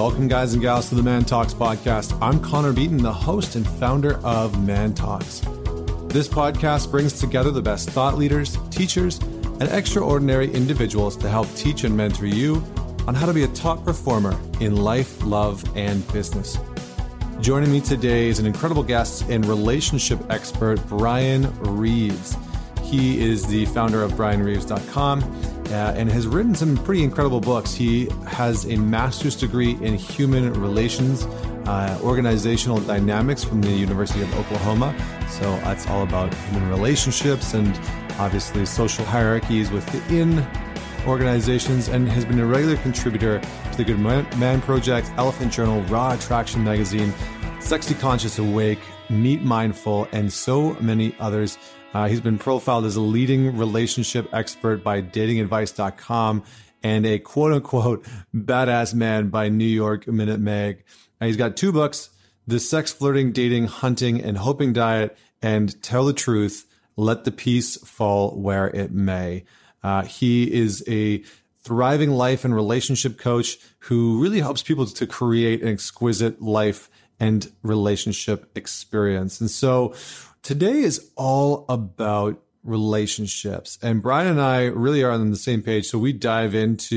Welcome, guys and gals, to the Man Talks podcast. I'm Connor Beaton, the host and founder of Man Talks. This podcast brings together the best thought leaders, teachers, and extraordinary individuals to help teach and mentor you on how to be a top performer in life, love, and business. Joining me today is an incredible guest and relationship expert, Bryan Reeves. He is the founder of BryanReeves.com uh, and has written some pretty incredible books. He has a master's degree in human relations, uh, organizational dynamics from the University of Oklahoma. So that's all about human relationships and obviously social hierarchies within organizations, and has been a regular contributor to the Good Men Project, Elephant Journal, Raw Attraction Magazine, Sexy Conscious Awake, Meet Mindful, and so many others. Uh, he's been profiled as a leading relationship expert by datingadvice.com and a quote unquote badass man by New York Minute Mag. Uh, he's got two books The Sex Flirting, Dating, Hunting, and Hoping Diet, and Tell the Truth, Let the Peace Fall Where It May. Uh, he is a thriving life and relationship coach who really helps people to create an exquisite life and relationship experience. And so, Today is all about relationships. And Bryan and I really are on the same page. So we dive into,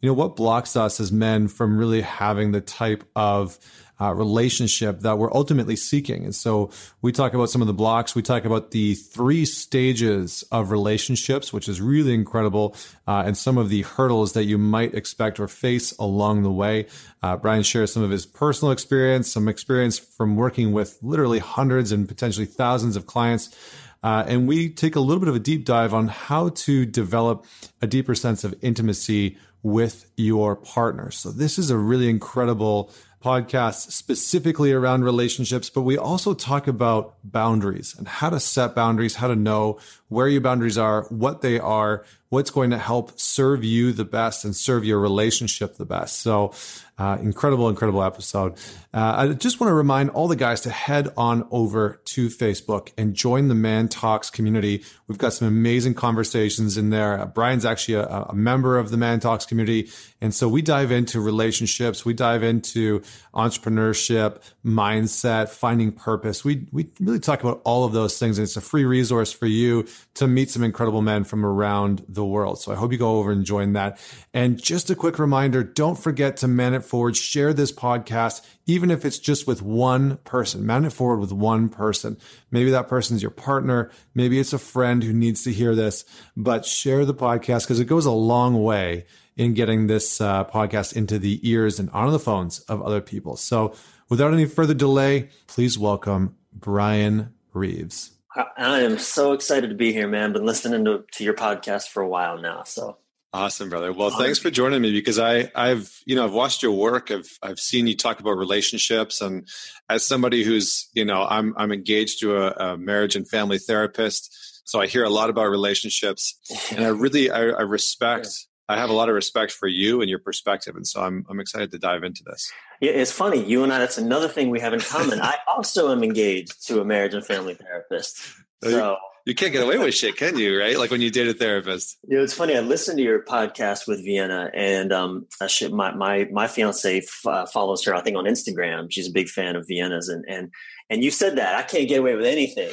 you know, what blocks us as men from really having the type of uh, relationship that we're ultimately seeking. And so we talk about some of the blocks. We talk about the three stages of relationships, which is really incredible, uh, and some of the hurdles that you might expect or face along the way. Uh, Bryan shares some of his personal experience, some experience from working with literally hundreds and potentially thousands of clients. Uh, and we take a little bit of a deep dive on how to develop a deeper sense of intimacy with your partner. So this is a really incredible podcast specifically around relationships, but we also talk about boundaries and how to set boundaries, how to know where your boundaries are, what they are, what's going to help serve you the best and serve your relationship the best. So, uh, incredible, incredible episode. Uh, I just want to remind all the guys to head on over to Facebook and join the Man Talks community. We've got some amazing conversations in there. Uh, Bryan's actually a, a member of the Man Talks community. And so we dive into relationships, we dive into entrepreneurship, mindset, finding purpose. We, we really talk about all of those things. And it's a free resource for you to meet some incredible men from around the world. So I hope you go over and join that. And just a quick reminder, don't forget to man it forward, share this podcast, even if it's just with one person, man it forward with one person. Maybe that person's your partner. Maybe it's a friend who needs to hear this, but share the podcast because it goes a long way in getting this uh, podcast into the ears and on the phones of other people. So without any further delay, please welcome Bryan Reeves. I am so excited to be here, man. Been listening to, to your podcast for a while now. So awesome, brother. Well, thanks for joining me because I, I've, you know, I've watched your work. I've, I've seen you talk about relationships, and as somebody who's, you know, I'm, I'm engaged to a, a marriage and family therapist, so I hear a lot about relationships, and I really, I, I respect. I have a lot of respect for you and your perspective, and so I'm I'm excited to dive into this. Yeah, it's funny. You and I, that's another thing we have in common. I also am engaged to a marriage and family therapist. So you can't get away with shit, can you? Right? Like when you date a therapist. You know, it's funny. I listened to your podcast with Vienna, and um, shit, my my my fiance f- uh, follows her. I think on Instagram. She's a big fan of Vienna's, and and and you said that I can't get away with anything,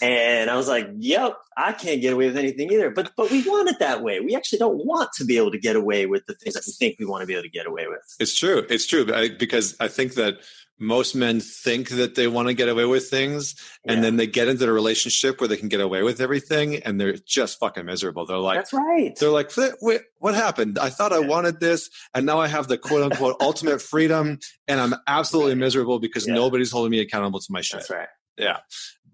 and I was like, "Yep, I can't get away with anything either." But but we want it that way. We actually don't want to be able to get away with the things that we think we want to be able to get away with. It's true. It's true because I think that most men think that they want to get away with things and yeah. then they get into a relationship where they can get away with everything and they're just fucking miserable. They're like that's right. they're like wait, what happened? I thought i wanted this and now i have the quote unquote ultimate freedom and i'm absolutely miserable because yeah. nobody's holding me accountable to my shit. That's right. Yeah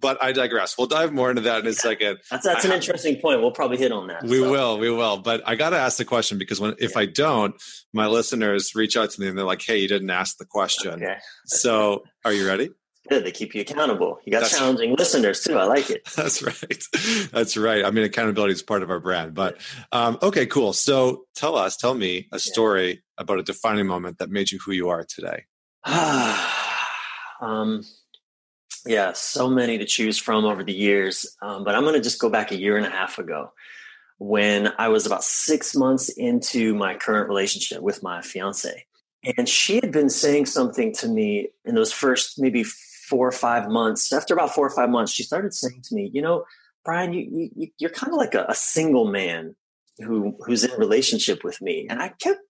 but I digress. We'll dive more into that in a second. That's that's an interesting point. We'll probably hit on that. We so. will, we will. But I got to ask the question because when if yeah. I don't, my listeners reach out to me and they're like, "Hey, you didn't ask the question." Okay. So, are you ready? Good. They keep you accountable. You got that's challenging listeners too. I like it. That's right. That's right. I mean, accountability is part of our brand. But um, okay, cool. So, tell us, tell me a story yeah. about a defining moment that made you who you are today. um, yeah, so many to choose from over the years. Um, but I'm going to just go back a year and a half ago when I was about six months into my current relationship with my fiance. And she had been saying something to me in those first maybe four or five months. After about four or five months, she started saying to me, "You know, Bryan, you, you you're kind of like a, a single man who who's in relationship with me." And I kept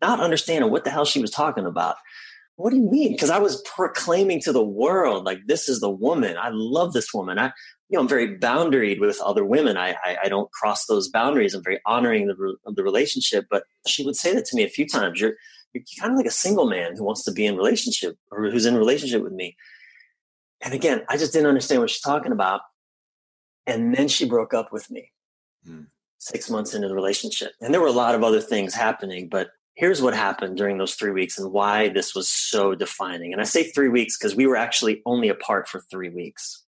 not understanding what the hell she was talking about. What do you mean? Because I was proclaiming to the world, like, this is the woman. I love this woman. I, you know, I'm very boundaried with other women. I, I, I don't cross those boundaries. I'm very honoring the, of the relationship. But she would say that to me a few times. You're, you're kind of like a single man who wants to be in relationship or who's in relationship with me. And again, I just didn't understand what she's talking about. And then she broke up with me hmm. six months into the relationship. And there were a lot of other things happening, but here's what happened during those three weeks and why this was so defining. And I say three weeks because we were actually only apart for three weeks.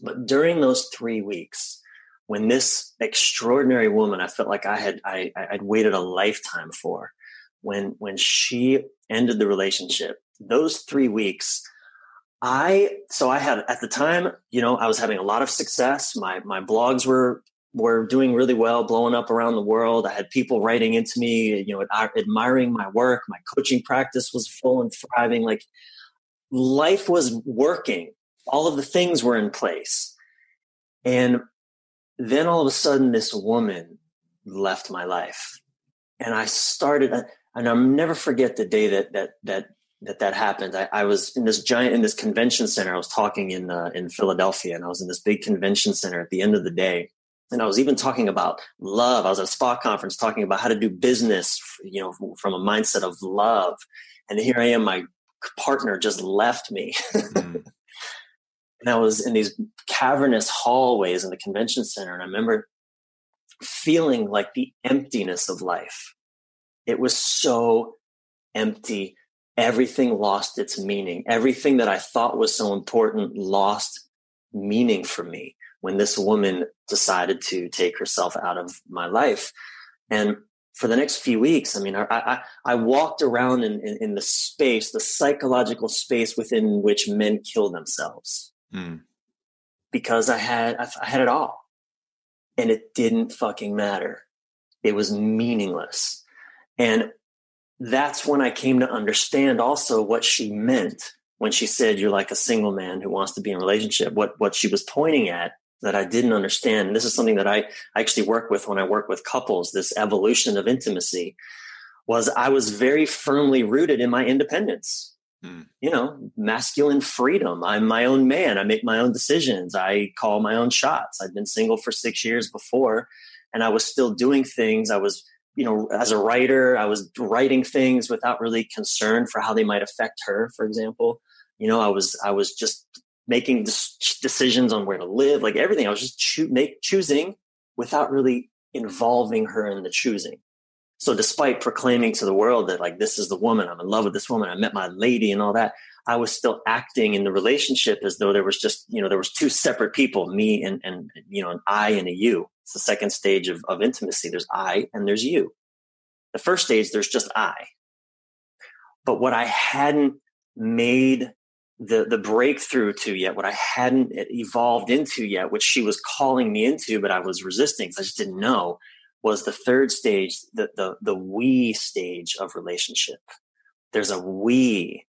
But during those three weeks, when this extraordinary woman, I felt like I had I, I'd waited a lifetime for, when when she ended the relationship, those three weeks, I so I had at the time, you know, I was having a lot of success. My my blogs were were doing really well, blowing up around the world. I had people writing into me, you know, admiring my work. My coaching practice was full and thriving. Like life was working. All of the things were in place. And then all of a sudden, this woman left my life. And I started, and I'll never forget the day that, that, that, that that happened. I, I was in this giant, in this convention center. I was talking in, uh, in Philadelphia and I was in this big convention center at the end of the day and I was even talking about love. I was at a spa conference talking about how to do business, you know, from a mindset of love. And here I am, my partner just left me. Mm. and I was in these cavernous hallways in the convention center. And I remember feeling like the emptiness of life. It was so empty. Everything lost its meaning. Everything that I thought was so important lost meaning for me when this woman decided to take herself out of my life. And for the next few weeks, I mean, I, I, I walked around in, in, in, the space, the psychological space within which men kill themselves, mm. because I had I, I had it all, and it didn't fucking matter. It was meaningless, and that's when I came to understand also what she meant when she said, "You're like a single man who wants to be in a relationship." What what she was pointing at that I didn't understand. And this is something that I, I actually work with when I work with couples, this evolution of intimacy was I was very firmly rooted in my independence. Mm. You know, masculine freedom. I'm my own man. I make my own decisions. I call my own shots. I'd been single for six years before, and I was still doing things. I was, you know, as a writer, I was writing things without really concern for how they might affect her, for example. You know, I was I was just making decisions on where to live, like everything. I was just choo- make, choosing without really involving her in the choosing. So despite proclaiming to the world that like this is the woman, I'm in love with this woman, I met my lady and all that, I was still acting in the relationship as though there was just, you know, there was two separate people, me and and you know, an I and a you. It's the second stage of, of intimacy. There's I and there's you. The first stage, there's just I. But what I hadn't made the the breakthrough to yet, what I hadn't evolved into yet, which she was calling me into, but I was resisting because I just didn't know, was the third stage, the the the we stage of relationship. There's a we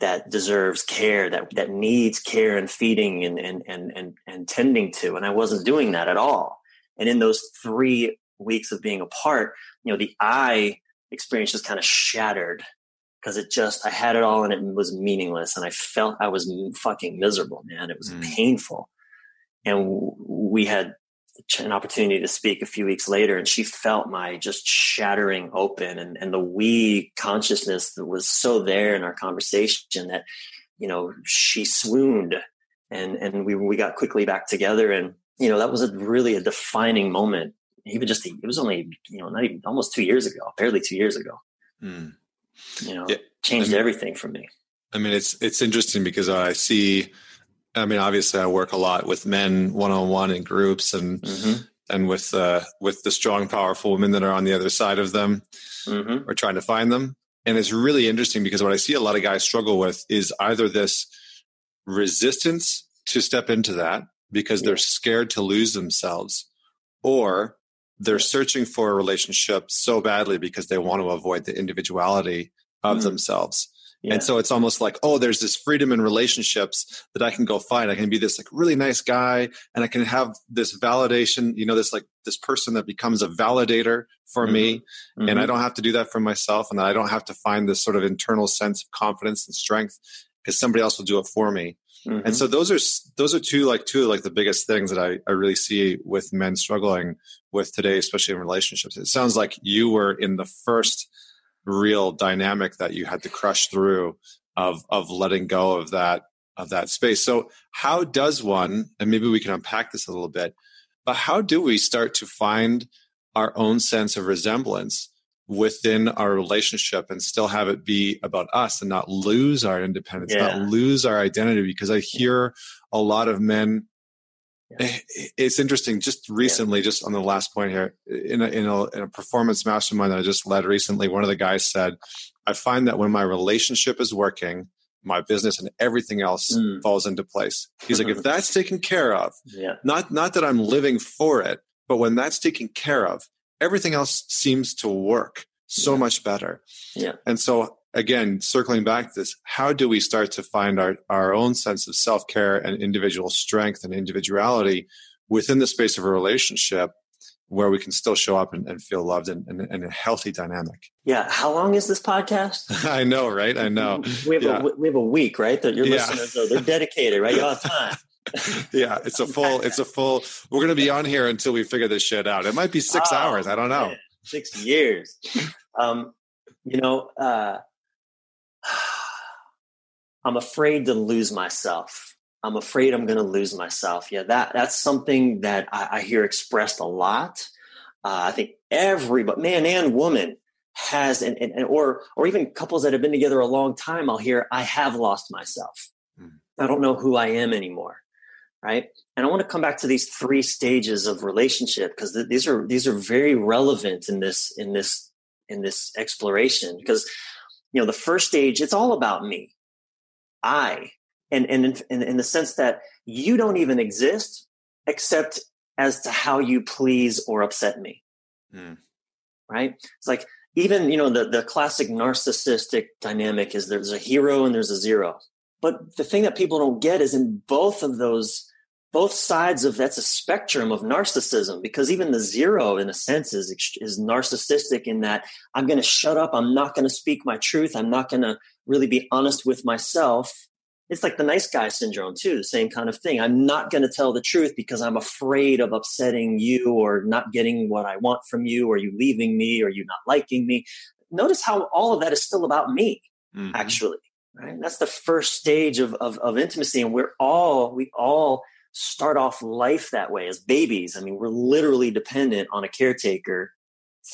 that deserves care, that that needs care and feeding and and and and, and tending to, and I wasn't doing that at all. And in those three weeks of being apart, you know, the I experience just kind of shattered because it just I had it all and it was meaningless and I felt I was fucking miserable, man. It was mm. painful. And we had an opportunity to speak a few weeks later and she felt my just shattering open and, and the we consciousness that was so there in our conversation that you know she swooned and and we we got quickly back together and you know that was a really a defining moment even just it was only you know not even almost two years ago barely two years ago mm you know, yeah. changed I mean, everything for me. I mean, it's it's interesting because I see. I mean, obviously, I work a lot with men one on one in groups, and mm-hmm. and with uh, with the strong, powerful women that are on the other side of them, mm-hmm. or trying to find them. And it's really interesting because what I see a lot of guys struggle with is either this resistance to step into that because yeah. they're scared to lose themselves, or they're searching for a relationship so badly because they want to avoid the individuality of mm. themselves. Yeah. And so it's almost like, oh, there's this freedom in relationships that I can go find. I can be this like really nice guy and I can have this validation, you know, this like this person that becomes a validator for mm-hmm. me. Mm-hmm. And I don't have to do that for myself. And I don't have to find this sort of internal sense of confidence and strength because somebody else will do it for me. Mm-hmm. And so those are those are two like two of like the biggest things that I, I really see with men struggling with today, especially in relationships. It sounds like you were in the first real dynamic that you had to crush through of of letting go of that of that space. So how does one, and maybe we can unpack this a little bit, but how do we start to find our own sense of resemblance within our relationship and still have it be about us and not lose our independence, yeah. not lose our identity? Because I hear a lot of men Eh, it's interesting. Just recently, yeah. just on the last point here, in a, in a, in a performance mastermind that I just led recently, one of the guys said, "I find that when my relationship is working, my business and everything else mm. falls into place." He's like, "If that's taken care of, yeah. not not that I'm living for it, but when that's taken care of, everything else seems to work so yeah. much better." Yeah. And so again, circling back to this, how do we start to find our, our own sense of self care and individual strength and individuality within the space of a relationship where we can still show up and, and feel loved and, and, and, a healthy dynamic? Yeah. How long is this podcast? I know, right? I know. We have, yeah. a, we have a week, right? That your yeah. listeners are, they're dedicated, right? You have time. yeah, it's a full, it's a full, we're going to be on here until we figure this shit out. It might be six oh, hours. I don't know. Man, six years. Um, you know, uh, I'm afraid to lose myself. I'm afraid I'm going to lose myself. Yeah, that that's something that I, I hear expressed a lot. Uh, I think every but man and woman has, and, and, or or even couples that have been together a long time. I'll hear, I have lost myself. Mm. I don't know who I am anymore. Right, and I want to come back to these three stages of relationship because th- these are these are very relevant in this in this in this exploration because you know the first stage it's all about me. I. And and in, in, the sense that you don't even exist except as to how you please or upset me. Mm. right? It's like even you know the the classic narcissistic dynamic is there's a hero and there's a zero. But the thing that people don't get is in both of those both sides of that's a spectrum of narcissism because even the zero in a sense is is narcissistic in that i'm going to shut up i'm not going to speak my truth i'm not going to really be honest with myself. It's like the nice guy syndrome too the same kind of thing. I'm not going to tell the truth because i'm afraid of upsetting you or not getting what i want from you or you leaving me or you not liking me. Notice how all of that is still about me mm-hmm. actually right? That's the first stage of, of, of intimacy and we're all we all start off life that way as babies. I mean, we're literally dependent on a caretaker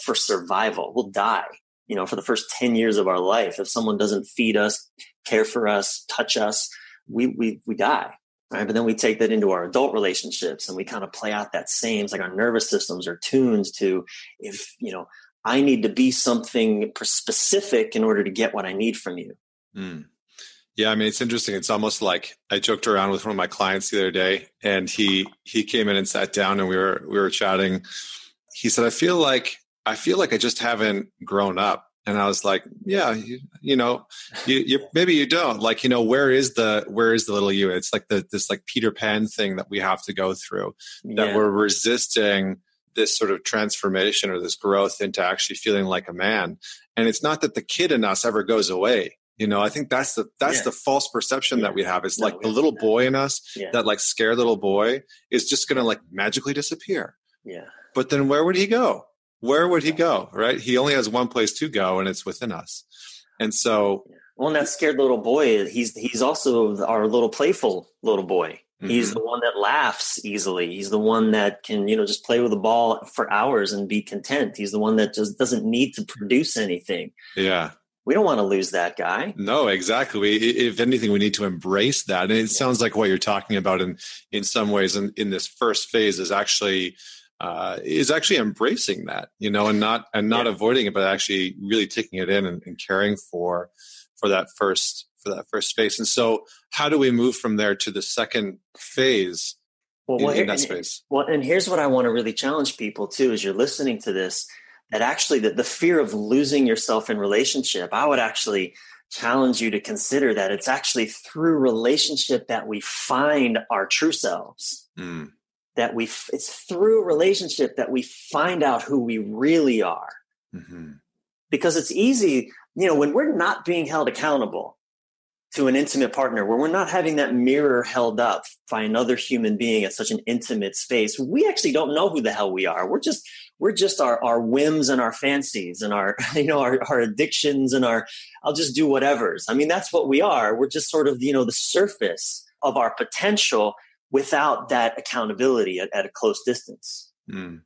for survival. We'll die, you know, for the first 10 years of our life. If someone doesn't feed us, care for us, touch us, we, we, we die. Right. But then we take that into our adult relationships and we kind of play out that same, it's like our nervous systems are tuned to if, you know, I need to be something specific in order to get what I need from you. Mm. Yeah, I mean it's interesting. It's almost like I joked around with one of my clients the other day, and he he came in and sat down, and we were we were chatting. He said, "I feel like I feel like I just haven't grown up." And I was like, "Yeah, you, you know, you, you maybe you don't. Like, you know, where is the where is the little you? It's like the this like Peter Pan thing that we have to go through. That yeah. we're resisting." this sort of transformation or this growth into actually feeling like a man. And it's not that the kid in us ever goes away you know i think that's the that's yeah. the false perception yeah. that we have is no, like the little boy in us yeah. that like scared little boy is just gonna like magically disappear yeah but then where would he go where would he go right he only has one place to go and it's within us and so well and that scared little boy he's he's also our little playful little boy He's mm-hmm. the one that laughs easily. He's the one that can, you know, just play with the ball for hours and be content. He's the one that just doesn't need to produce anything. Yeah we don't want to lose that guy. No, exactly. We, if anything, we need to embrace that. And it yeah. sounds like what you're talking about in in some ways in, in this first phase is actually uh, is actually embracing that, you know, and not and not yeah. avoiding it, but actually really taking it in and, and caring for for that first for that first space. And so, how do we move from there to the second phase well, in, well, in that space? Well, and here's what I want to really challenge people too: as you're listening to this, that actually that the fear of losing yourself in relationship, I would actually challenge you to consider that it's actually through relationship that we find our true selves. Mm. That we, it's through relationship that we find out who we really are. Mm-hmm. Because it's easy, you know, when we're not being held accountable, to an intimate partner where we're not having that mirror held up by another human being at such an intimate space. We actually don't know who the hell we are. We're just we're just our our whims and our fancies and our you know our, our addictions and our i'll just do whatever's. I mean that's what we are. We're just sort of you know the surface of our potential without that accountability at, at a close distance. Mm.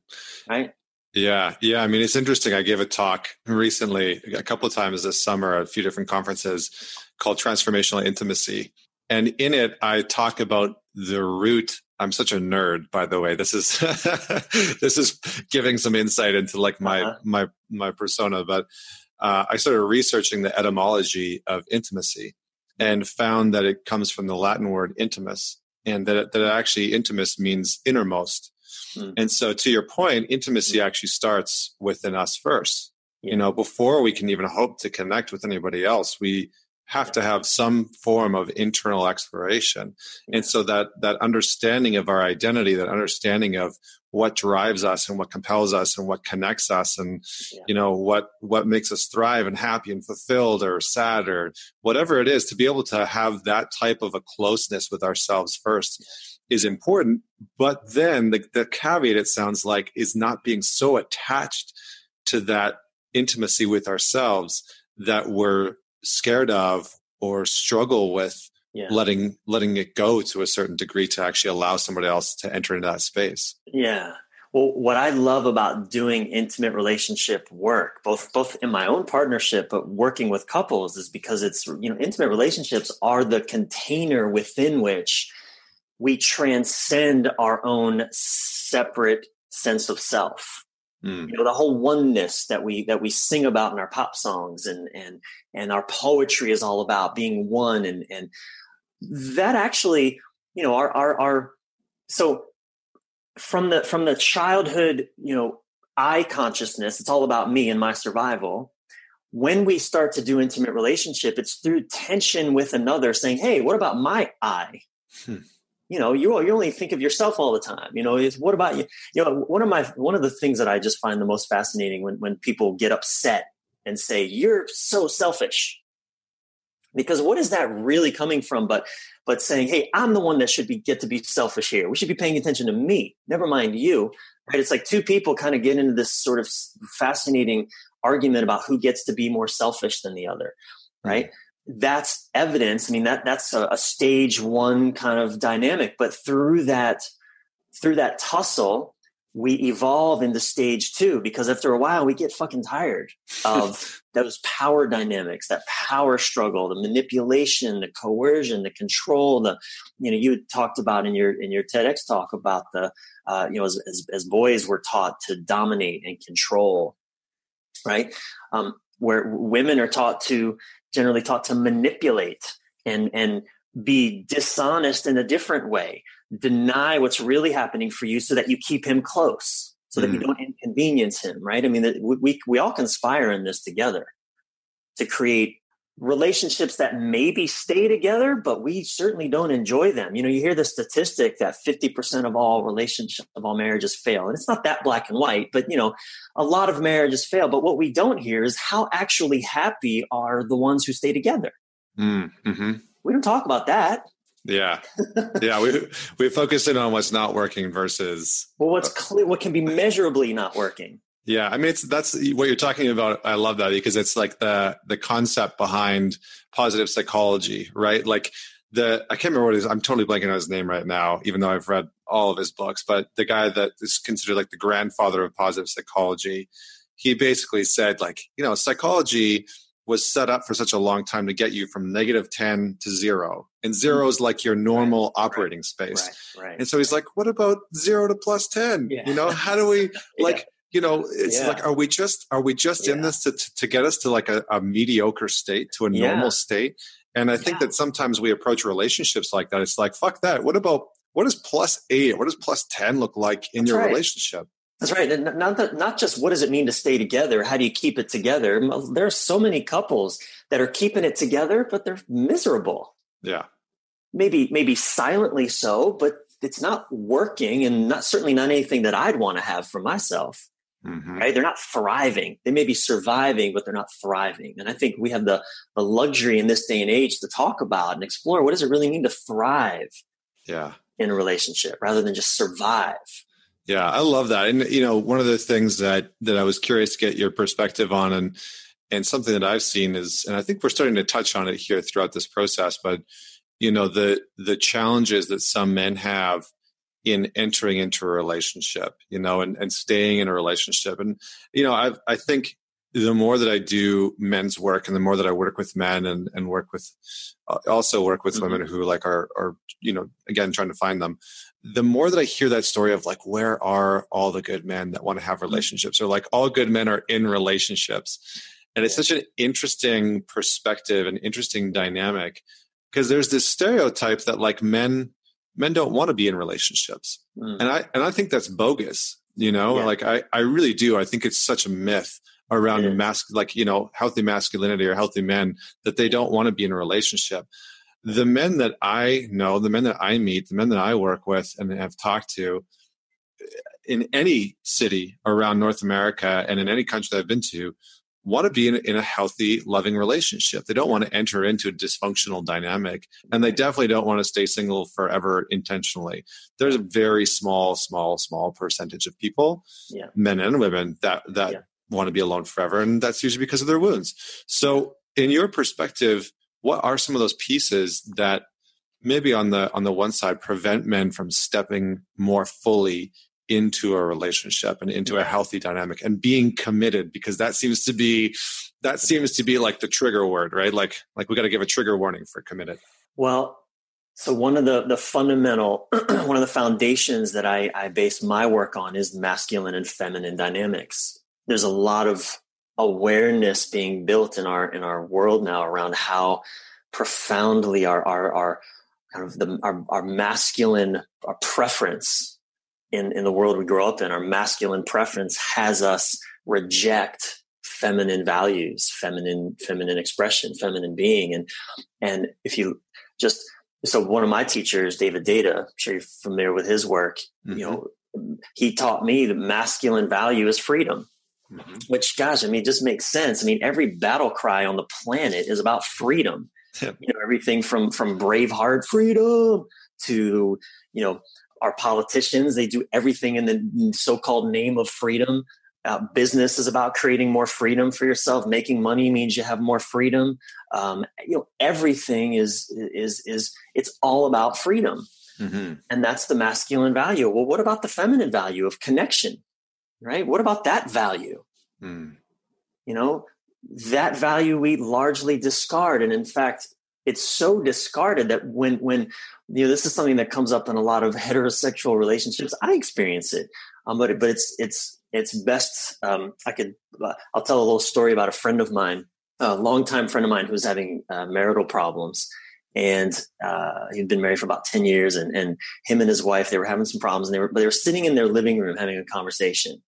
right? Yeah, yeah. I mean, it's interesting. I gave a talk recently, a couple of times this summer, at a few different conferences, called Transformational Intimacy. And in it, I talk about the root. I'm such a nerd, by the way. This is this is giving some insight into like my uh-huh. my my persona. But uh, I started researching the etymology of intimacy and found that it comes from the Latin word intimus, and that that actually intimus means innermost. Mm. And so, to your point, intimacy mm. actually starts within us first. Yeah. You know, before we can even hope to connect with anybody else, we have to have some form of internal exploration. And so that that understanding of our identity that understanding of what drives us and what compels us and what connects us and yeah. you know what what makes us thrive and happy and fulfilled or sad or whatever it is to be able to have that type of a closeness with ourselves first is important. But then the, the caveat it sounds like is not being so attached to that intimacy with ourselves that we're scared of or struggle with yeah. letting letting it go to a certain degree to actually allow somebody else to enter into that space. Yeah. Well what i love about doing intimate relationship work both both in my own partnership but working with couples is because it's you know intimate relationships are the container within which we transcend our own separate sense of self Mm. You know, the whole oneness that we that we sing about in our pop songs and and and our poetry is all about being one and and that actually, you know, our our our so from the from the childhood, you know, I consciousness, it's all about me and my survival. When we start to do intimate relationship, it's through tension with another saying, Hey, what about my I? Hmm you know you, you only think of yourself all the time you know is what about you? You know one of my one of the things that i just find the most fascinating when when people get upset and say you're so selfish. Because what is that really coming from but but saying hey i'm the one that should be get to be selfish here. We should be paying attention to me. Never mind you. Right? It's like two people kind of get into this sort of fascinating argument about who gets to be more selfish than the other. Right? mm-hmm that's evidence. I mean, that that's a, a, stage one kind of dynamic, but through that through that tussle, we evolve into stage two because after a while we get fucking tired of those power dynamics, that power struggle, the manipulation, the coercion, the control, the you know, you talked about in your in your TEDx talk about the uh, you know, as, as, as boys were taught to dominate and control, right? Um, where women are taught to generally taught to manipulate and and be dishonest in a different way deny what's really happening for you so that you keep him close so that mm. you don't inconvenience him right i mean we, we all conspire in this together to create relationships that maybe stay together but we certainly don't enjoy them. You know you hear the statistic that 50% of all relationships of all marriages fail and it's not that black and white but you know a lot of marriages fail. But what we don't hear is how actually happy are the ones who stay together. Mm, mm-hmm. we don't talk about that. Yeah. Yeah we we focus in on what's not working versus well what's clear what can be measurably not working yeah, I mean, it's that's what you're talking about. I love that because it's like the the concept behind positive psychology, right? Like the I can't remember what it is. I'm totally blanking on his name right now, even though I've read all of his books. But the guy that is considered like the grandfather of positive psychology, he basically said like, you know, psychology was set up for such a long time to get you from negative 10 to zero. And zero mm-hmm. is like your normal right, operating right, space. Right, right, and so he's like, what about zero to plus 10? Yeah. You know, how do we like, you know it's yeah. like are we just are we just yeah. in this to, to get us to like a, a mediocre state to a normal state and i think that sometimes we approach relationships like that it's like fuck that what about what does plus eight what does plus 10 look like in That's your right. relationship That's right. And not that, not just what does it mean to stay together? How do you keep it together? There are so many couples that are keeping it together, but they're miserable. Yeah. Maybe maybe silently so, but it's not working, and not certainly not anything that I'd want to have for myself. Mm-hmm. Right? They're not thriving. They may be surviving, but they're not thriving. And I think we have the the luxury in this day and age to talk about and explore what does it really mean to thrive. Yeah. In a relationship rather than just survive. Yeah, I love that. And you know, one of the things that that I was curious to get your perspective on and and something that I've seen is and I think we're starting to touch on it here throughout this process, but you know, the the challenges that some men have in entering into a relationship, you know, and, and staying in a relationship. And, you know, I I think the more that I do men's work and the more that I work with men and, and work with uh, also work with mm-hmm. women who like are, are, you know, again, trying to find them, the more that I hear that story of like, where are all the good men that want to have mm-hmm. relationships or like all good men are in relationships. And it's such an interesting perspective and interesting dynamic because there's this stereotype that like men, men don't want to be in relationships. Mm. And I, and I think that's bogus, you know, yeah. like I, I really do. I think it's such a myth around yeah. mask like you know healthy masculinity or healthy men that they don't want to be in a relationship the men that i know the men that i meet the men that i work with and have talked to in any city around north america and in any country that i've been to want to be in, in a healthy loving relationship. They don't want to enter into a dysfunctional dynamic and they definitely don't want to stay single forever intentionally. There's a very small small small percentage of people yeah. men and women that that yeah. want to be alone forever and that's usually because of their wounds. So in your perspective what are some of those pieces that maybe on the on the one side prevent men from stepping more fully into a relationship and into a healthy dynamic and being committed because that seems to be that seems to be like the trigger word right? Like like we got to give a trigger warning for committed. Well so one of the the fundamental one of the foundations that I, I base my work on is masculine and feminine dynamics. There's a lot of awareness being built in our in our world now around how profoundly our our, our kind of the our, our masculine our preference in in the world we grow up in our masculine preference has us reject feminine values feminine feminine expression feminine being and and if you just so one of my teachers david Deida, i'm sure you're familiar with his work mm-hmm. you know he taught me that masculine value is freedom Mm-hmm. Which, gosh, I mean, just makes sense. I mean, every battle cry on the planet is about freedom. You know, everything from from Braveheart freedom to you know our politicians. They do everything in the so-called name of freedom. Uh, business is about creating more freedom for yourself. Making money means you have more freedom. Um, you know, everything is is is it's all about freedom, mm-hmm. and that's the masculine value. Well, what about the feminine value of connection? right? What about that value? Mm. You know, that value we largely discard. And in fact, it's so discarded that when when you know this is something that comes up in a lot of heterosexual relationships, I experience it. Um, but but it's it's it's best. Um, I could uh, I'll tell a little story about a friend of mine, a longtime friend of mine who was having uh, marital problems, and uh, he'd been married for about 10 years and, and him and his wife they were having some problems and they were but they were sitting in their living room having a conversation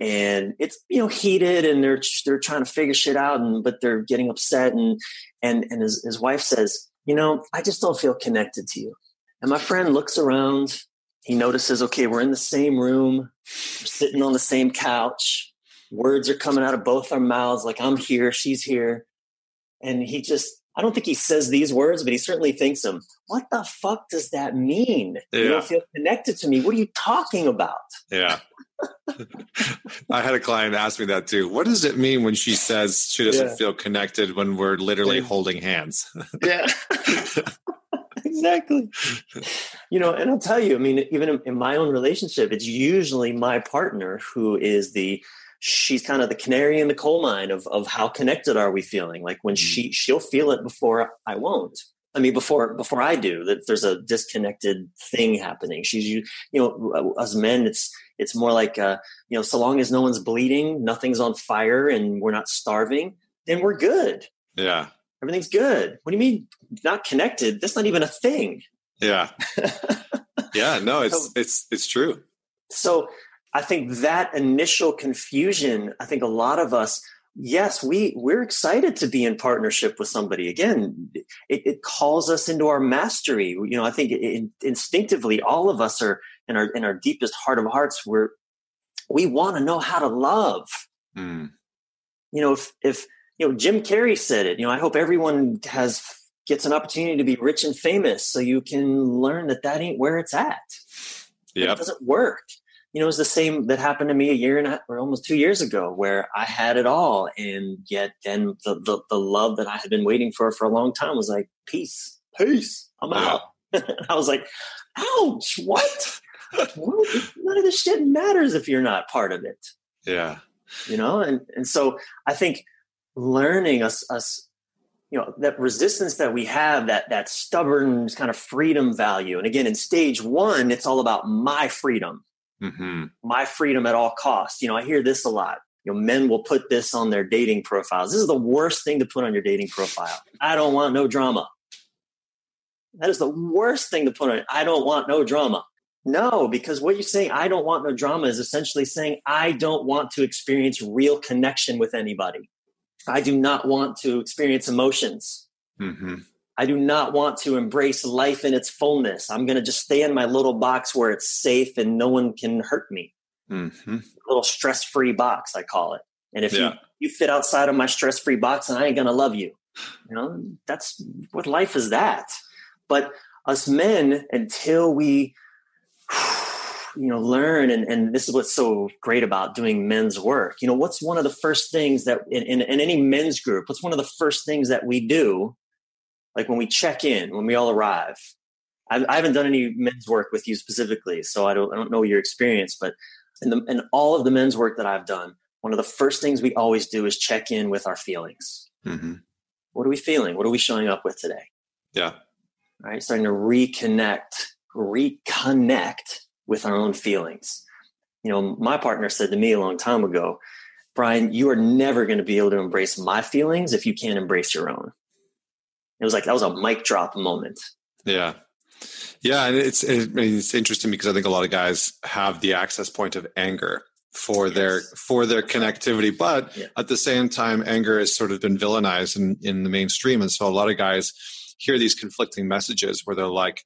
and it's you know heated and they're they're trying to figure shit out and but they're getting upset and and and his, his wife says you know i just don't feel connected to you. And my friend looks around. He notices okay we're in the same room. We're sitting on the same couch. Words are coming out of both our mouths like i'm here she's here. And he just I don't think he says these words, but he certainly thinks them. What the fuck does that mean? Yeah. You don't feel connected to me. What are you talking about? Yeah. I had a client ask me that too. What does it mean when she says she doesn't yeah. feel connected when we're literally yeah. holding hands? yeah. exactly. You know, and I'll tell you, I mean, even in, in my own relationship, it's usually my partner who is the she's kind of the canary in the coal mine of of how connected are we feeling? Like when she mm-hmm. she'll feel it before i won't. I mean before before i do that there's a disconnected thing happening. She's you know as men it's it's more like uh you know so long as no one's bleeding nothing's on fire and we're not starving then we're good. Yeah. Everything's good. What do you mean not connected? That's not even a thing. Yeah. Yeah no it's so, it's it's true. So I think that initial confusion, I think a lot of us, yes, we we're excited to be in partnership with somebody. Again, it, it calls us into our mastery. You know, I think it, instinctively, all of us are in our in our deepest heart of hearts, we're we want to know how to love. Mm. You know, if if you know Jim Carrey said it, you know, I hope everyone has gets an opportunity to be rich and famous so you can learn that that ain't where it's at. Yeah, it doesn't work. You know, it was the same that happened to me a year and a, or almost two years ago, where I had it all, and yet then the, the the love that I had been waiting for for a long time was like, peace, peace, I'm out. I was like, ouch, what? well, none of this shit matters if you're not part of it. Yeah. You know, and and so I think learning us us you know that resistance that we have that that stubborn kind of freedom value and again in stage one it's all about my freedom mm-hmm. my freedom at all costs you know i hear this a lot you know men will put this on their dating profiles this is the worst thing to put on your dating profile i don't want no drama that is the worst thing to put on i don't want no drama no, because what you say, I don't want no drama, is essentially saying, I don't want to experience real connection with anybody. I do not want to experience emotions. Mm-hmm. I do not want to embrace life in its fullness. I'm going to just stay in my little box where it's safe and no one can hurt me. Mm-hmm. Little stress free box, I call it. And if yeah. you, you fit outside of my stress free box, then I ain't going to love you. You know, that's what life is that. But us men, until we you know learn and, and this is what's so great about doing men's work you know what's one of the first things that in, in, in, any men's group what's one of the first things that we do like when we check in when we all arrive I've, I have not done any men's work with you specifically so I don't, I don't know your experience but in, the, in all of the men's work that i've done one of the first things we always do is check in with our feelings mm-hmm. what are we feeling what are we showing up with today yeah all right starting to reconnect reconnect with our own feelings. You know, my partner said to me a long time ago, Bryan, you are never going to be able to embrace my feelings if you can't embrace your own. It was like that was a mic drop moment. Yeah. Yeah, and it's it's interesting because I think a lot of guys have the access point of anger for yes. their for their connectivity, but yeah. at the same time, anger has sort of been villainized in in the mainstream, and so a lot of guys hear these conflicting messages where they're like,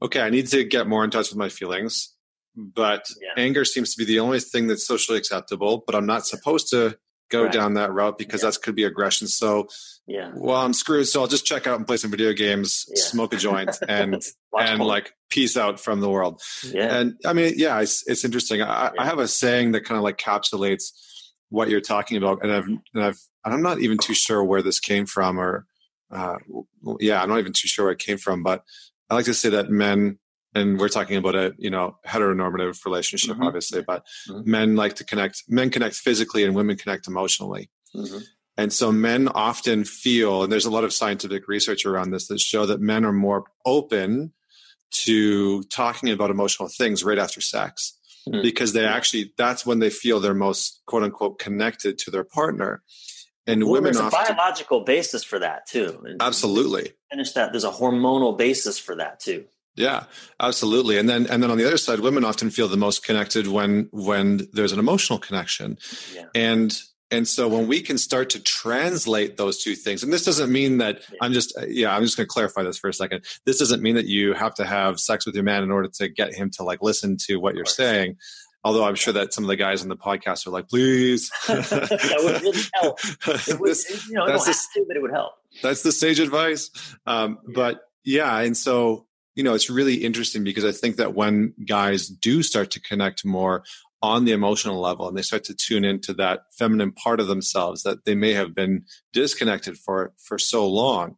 okay, I need to get more in touch with my feelings, but yeah. anger seems to be the only thing that's socially acceptable, but I'm not supposed to go right. down that route because yeah. that could be aggression. So, yeah, well, I'm screwed. So I'll just check out and play some video games, yeah. smoke a joint, and and like peace out from the world. Yeah, and I mean, yeah, it's it's interesting. I, I have a saying that kind of like encapsulates what you're talking about, and I've and I've and I'm not even too sure where this came from, or uh, yeah, I'm not even too sure where it came from, but I like to say that men, and we're talking about a you know heteronormative relationship, mm-hmm. obviously, but mm-hmm. men like to connect. Men connect physically, and women connect emotionally. Mm-hmm. And so men often feel, and there's a lot of scientific research around this that show that men are more open to talking about emotional things right after sex mm-hmm. because they actually that's when they feel they're most quote unquote connected to their partner and well, women there's a biological basis for that too and absolutely finish that there's a hormonal basis for that too yeah absolutely and then and then on the other side women often feel the most connected when when there's an emotional connection yeah. and and so when we can start to translate those two things and this doesn't mean that yeah. i'm just yeah i'm just going to clarify this for a second this doesn't mean that you have to have sex with your man in order to get him to like listen to what you're saying Although I'm sure that some of the guys on the podcast are like, please. that would really help. It would, this, you know, that's the, to, but it would help. That's the sage advice. Um, yeah. But yeah, and so, you know, it's really interesting because I think that when guys do start to connect more on the emotional level and they start to tune into that feminine part of themselves that they may have been disconnected for for so long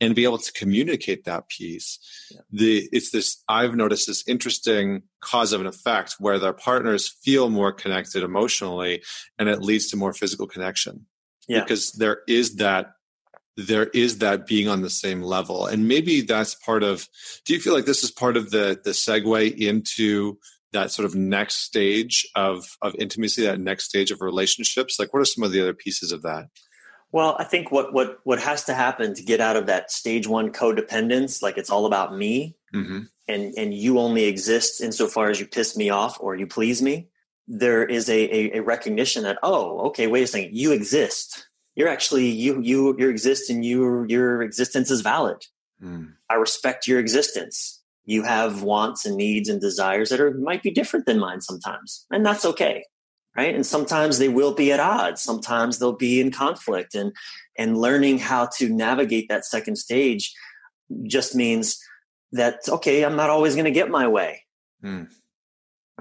and be able to communicate that piece. Yeah. The it's this I've noticed this interesting cause of an effect where their partners feel more connected emotionally and it leads to more physical connection. Yeah. Because there is that there is that being on the same level. And maybe that's part of do you feel like this is part of the the segue into that sort of next stage of of intimacy, that next stage of relationships? Like what are some of the other pieces of that? Well, I think what what what has to happen to get out of that stage one codependence, like it's all about me, mm-hmm. and and you only exist insofar as you piss me off or you please me. there is a, a, a recognition that oh okay wait a second you exist you're actually you you you exist and your your existence is valid. Mm. i respect your existence. You have wants and needs and desires that are might be different than mine sometimes and that's okay right? And sometimes they will be at odds. Sometimes they'll be in conflict and and learning how to navigate that second stage just means that okay i'm not always going to get my way. Mm.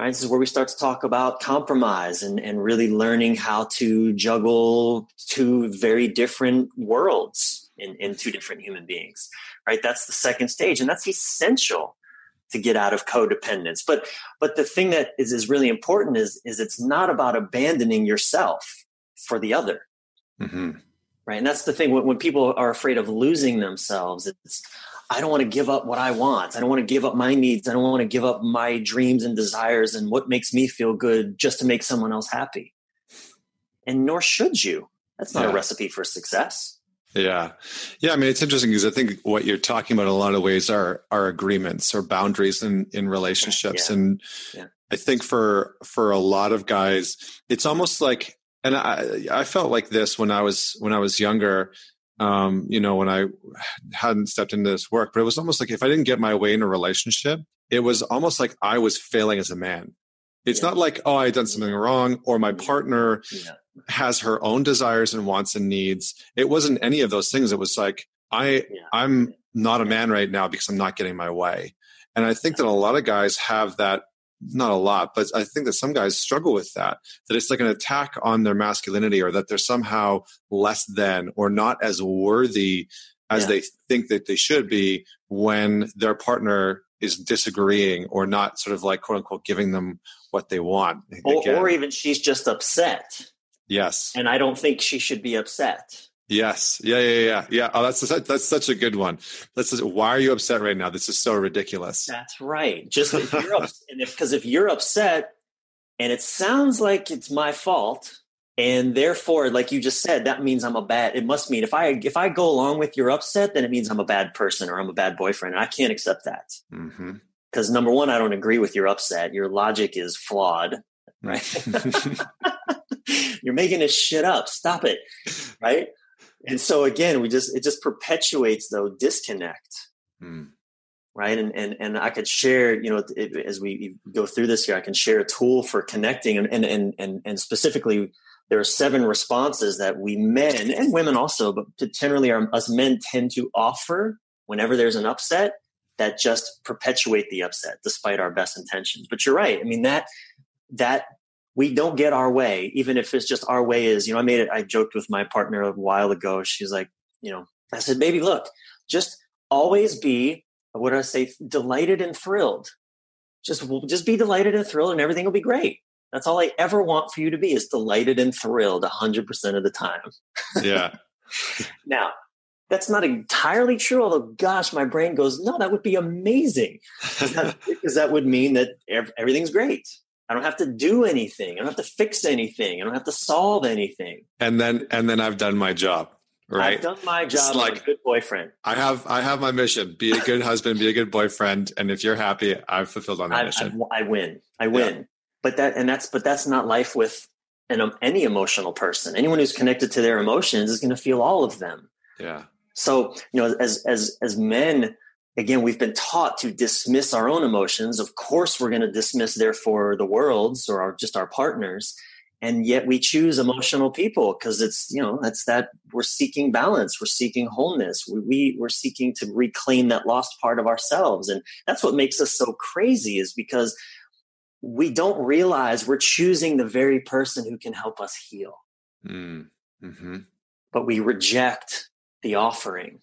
Right? This is where we start to talk about compromise and and really learning how to juggle two very different worlds in in two different human beings right? That's the second stage and that's essential to get out of codependence. But but the thing that is is really important is is it's not about abandoning yourself for the other. Mm-hmm. right? And that's the thing when, when people are afraid of losing themselves it's I don't want to give up what I want. I don't want to give up my needs. I don't want to give up my dreams and desires and what makes me feel good just to make someone else happy. And nor should you. That's not yeah. a recipe for success. Yeah. Yeah. I mean, it's interesting because I think what you're talking about in a lot of ways are, are agreements or boundaries in, in relationships. Yeah. And yeah. I think for, for a lot of guys, it's almost like, and I, I felt like this when I was, when I was younger, um, you know, when I hadn't stepped into this work, but it was almost like if I didn't get my way in a relationship, it was almost like I was failing as a man. It's yeah. not like, oh, I done something wrong or my partner yeah has her own desires and wants and needs. It wasn't any of those things. It was like, I, yeah. I'm not a man right now because I'm not getting my way. And I think that a lot of guys have that, not a lot, but I think that some guys struggle with that, that it's like an attack on their masculinity or that they're somehow less than or not as worthy as yeah. they think that they should be when their partner is disagreeing or not sort of like quote unquote giving them what they want. Or, or even she's just upset Yes. And I don't think she should be upset. Yes. Yeah. Yeah. Yeah. Yeah. Oh, that's that's such a good one. That's why are you upset right now? This is so ridiculous. That's right. Just if you're upset, because if, if you're upset, and it sounds like it's my fault, and therefore, like you just said, that means I'm a bad. It must mean if I if I go along with your upset, then it means I'm a bad person or I'm a bad boyfriend. And I can't accept that. Mm-hmm because number one, I don't agree with your upset. Your logic is flawed, right? You're making this shit up. Stop it. Right. And so again, we just, it just perpetuates though disconnect. Hmm. Right. And, and, and I could share, you know, it, as we go through this here, I can share a tool for connecting and, and, and, and, and specifically there are seven responses that we men and women also, but generally our, us men tend to offer whenever there's an upset that just perpetuate the upset despite our best intentions. But you're right. I mean, that, that we don't get our way, even if it's just our way is, you know, I made it, I joked with my partner a while ago. She's like, you know, I said, baby, look, just always be, what do I say, delighted and thrilled. Just, just be delighted and thrilled and everything will be great. That's all I ever want for you to be is delighted and thrilled 100% of the time. Yeah. now, that's not entirely true, although, gosh, my brain goes, no, that would be amazing. Because that would mean that everything's great. I don't have to do anything. I don't have to fix anything. I don't have to solve anything. And then and then I've done my job. Right. I've done my job like a good boyfriend. I have I have my mission. Be a good husband, be a good boyfriend. And if you're happy, I've fulfilled on that I, mission. I, I, win. I win. Yeah. But that and that's but that's not life with an, um, any emotional person. Anyone who's connected to their emotions is going to feel all of them. Yeah. So, you know, as as as men, again, we've been taught to dismiss our own emotions. Of course, we're going to dismiss, therefore, the world's or our, just our partners. And yet we choose emotional people because it's, you know, that's that we're seeking balance, we're seeking wholeness, we, we, we're seeking to reclaim that lost part of ourselves. And that's what makes us so crazy is because we don't realize we're choosing the very person who can help us heal. Mm. Mm-hmm. But we reject the offering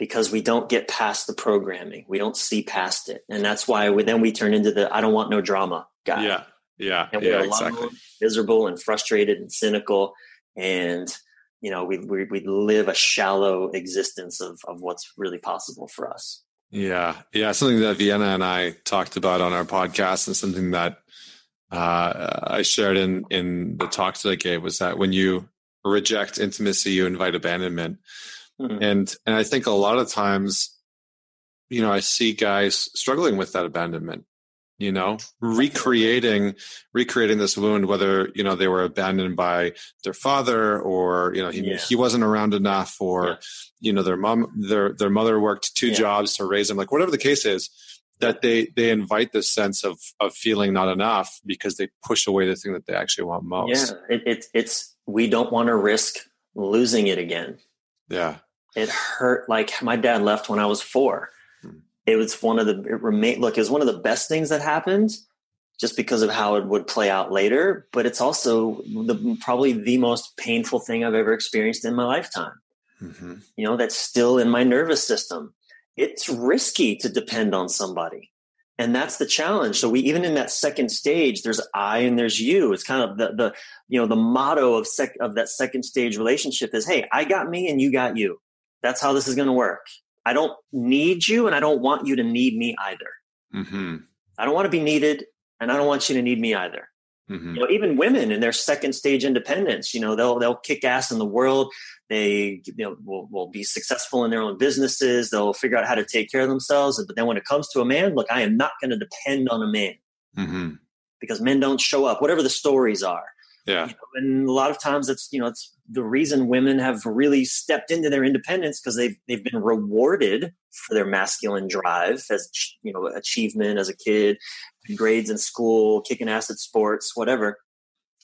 because we don't get past the programming. We don't see past it. And that's why we, then we turn into the I don't want no drama guy. Yeah. Yeah. And we're yeah, exactly. miserable and frustrated and cynical. And, you know, we, we, we live a shallow existence of, of what's really possible for us. Yeah. Yeah. Something that Vienna and I talked about on our podcast and something that uh, I shared in, in the talks that I gave was that when you reject intimacy, you invite abandonment. Mm-hmm. And and I think a lot of times, you know, I see guys struggling with that abandonment. you know recreating recreating this wound whether you know they were abandoned by their father or you know he, yeah. he wasn't around enough or yeah. you know their mom their their mother worked two yeah. jobs to raise them like whatever the case is that they they invite this sense of of feeling not enough because they push away the thing that they actually want most yeah it, it it's we don't want to risk losing it again yeah it hurt like my dad left when i was four. Hmm. it was one of the it remain look it was one of the best things that happened just because of how it would play out later but it's also the probably the most painful thing i've ever experienced in my lifetime. Mm-hmm. you know that's still in my nervous system. It's risky to depend on somebody and that's the challenge. So we even in that second stage there's i and there's you. It's kind of the the you know the motto of sec of that second stage relationship is hey i got me and you got you that's how this is going to work i don't need you and i don't want you to need me either mm-hmm. i don't want to be needed and i don't want you to need me either mm-hmm. you know even women in their second stage independence you know they'll they'll kick ass in the world they you know, will, will be successful in their own businesses. They'll figure out how to take care of themselves. But then when it comes to a man, look, I am not going to depend on a man mm-hmm. because men don't show up, whatever the stories are. Yeah. You know, and a lot of times it's, you know, it's the reason women have really stepped into their independence because they've, they've been rewarded for their masculine drive as, you know, achievement as a kid, grades in school, kicking ass at sports, whatever.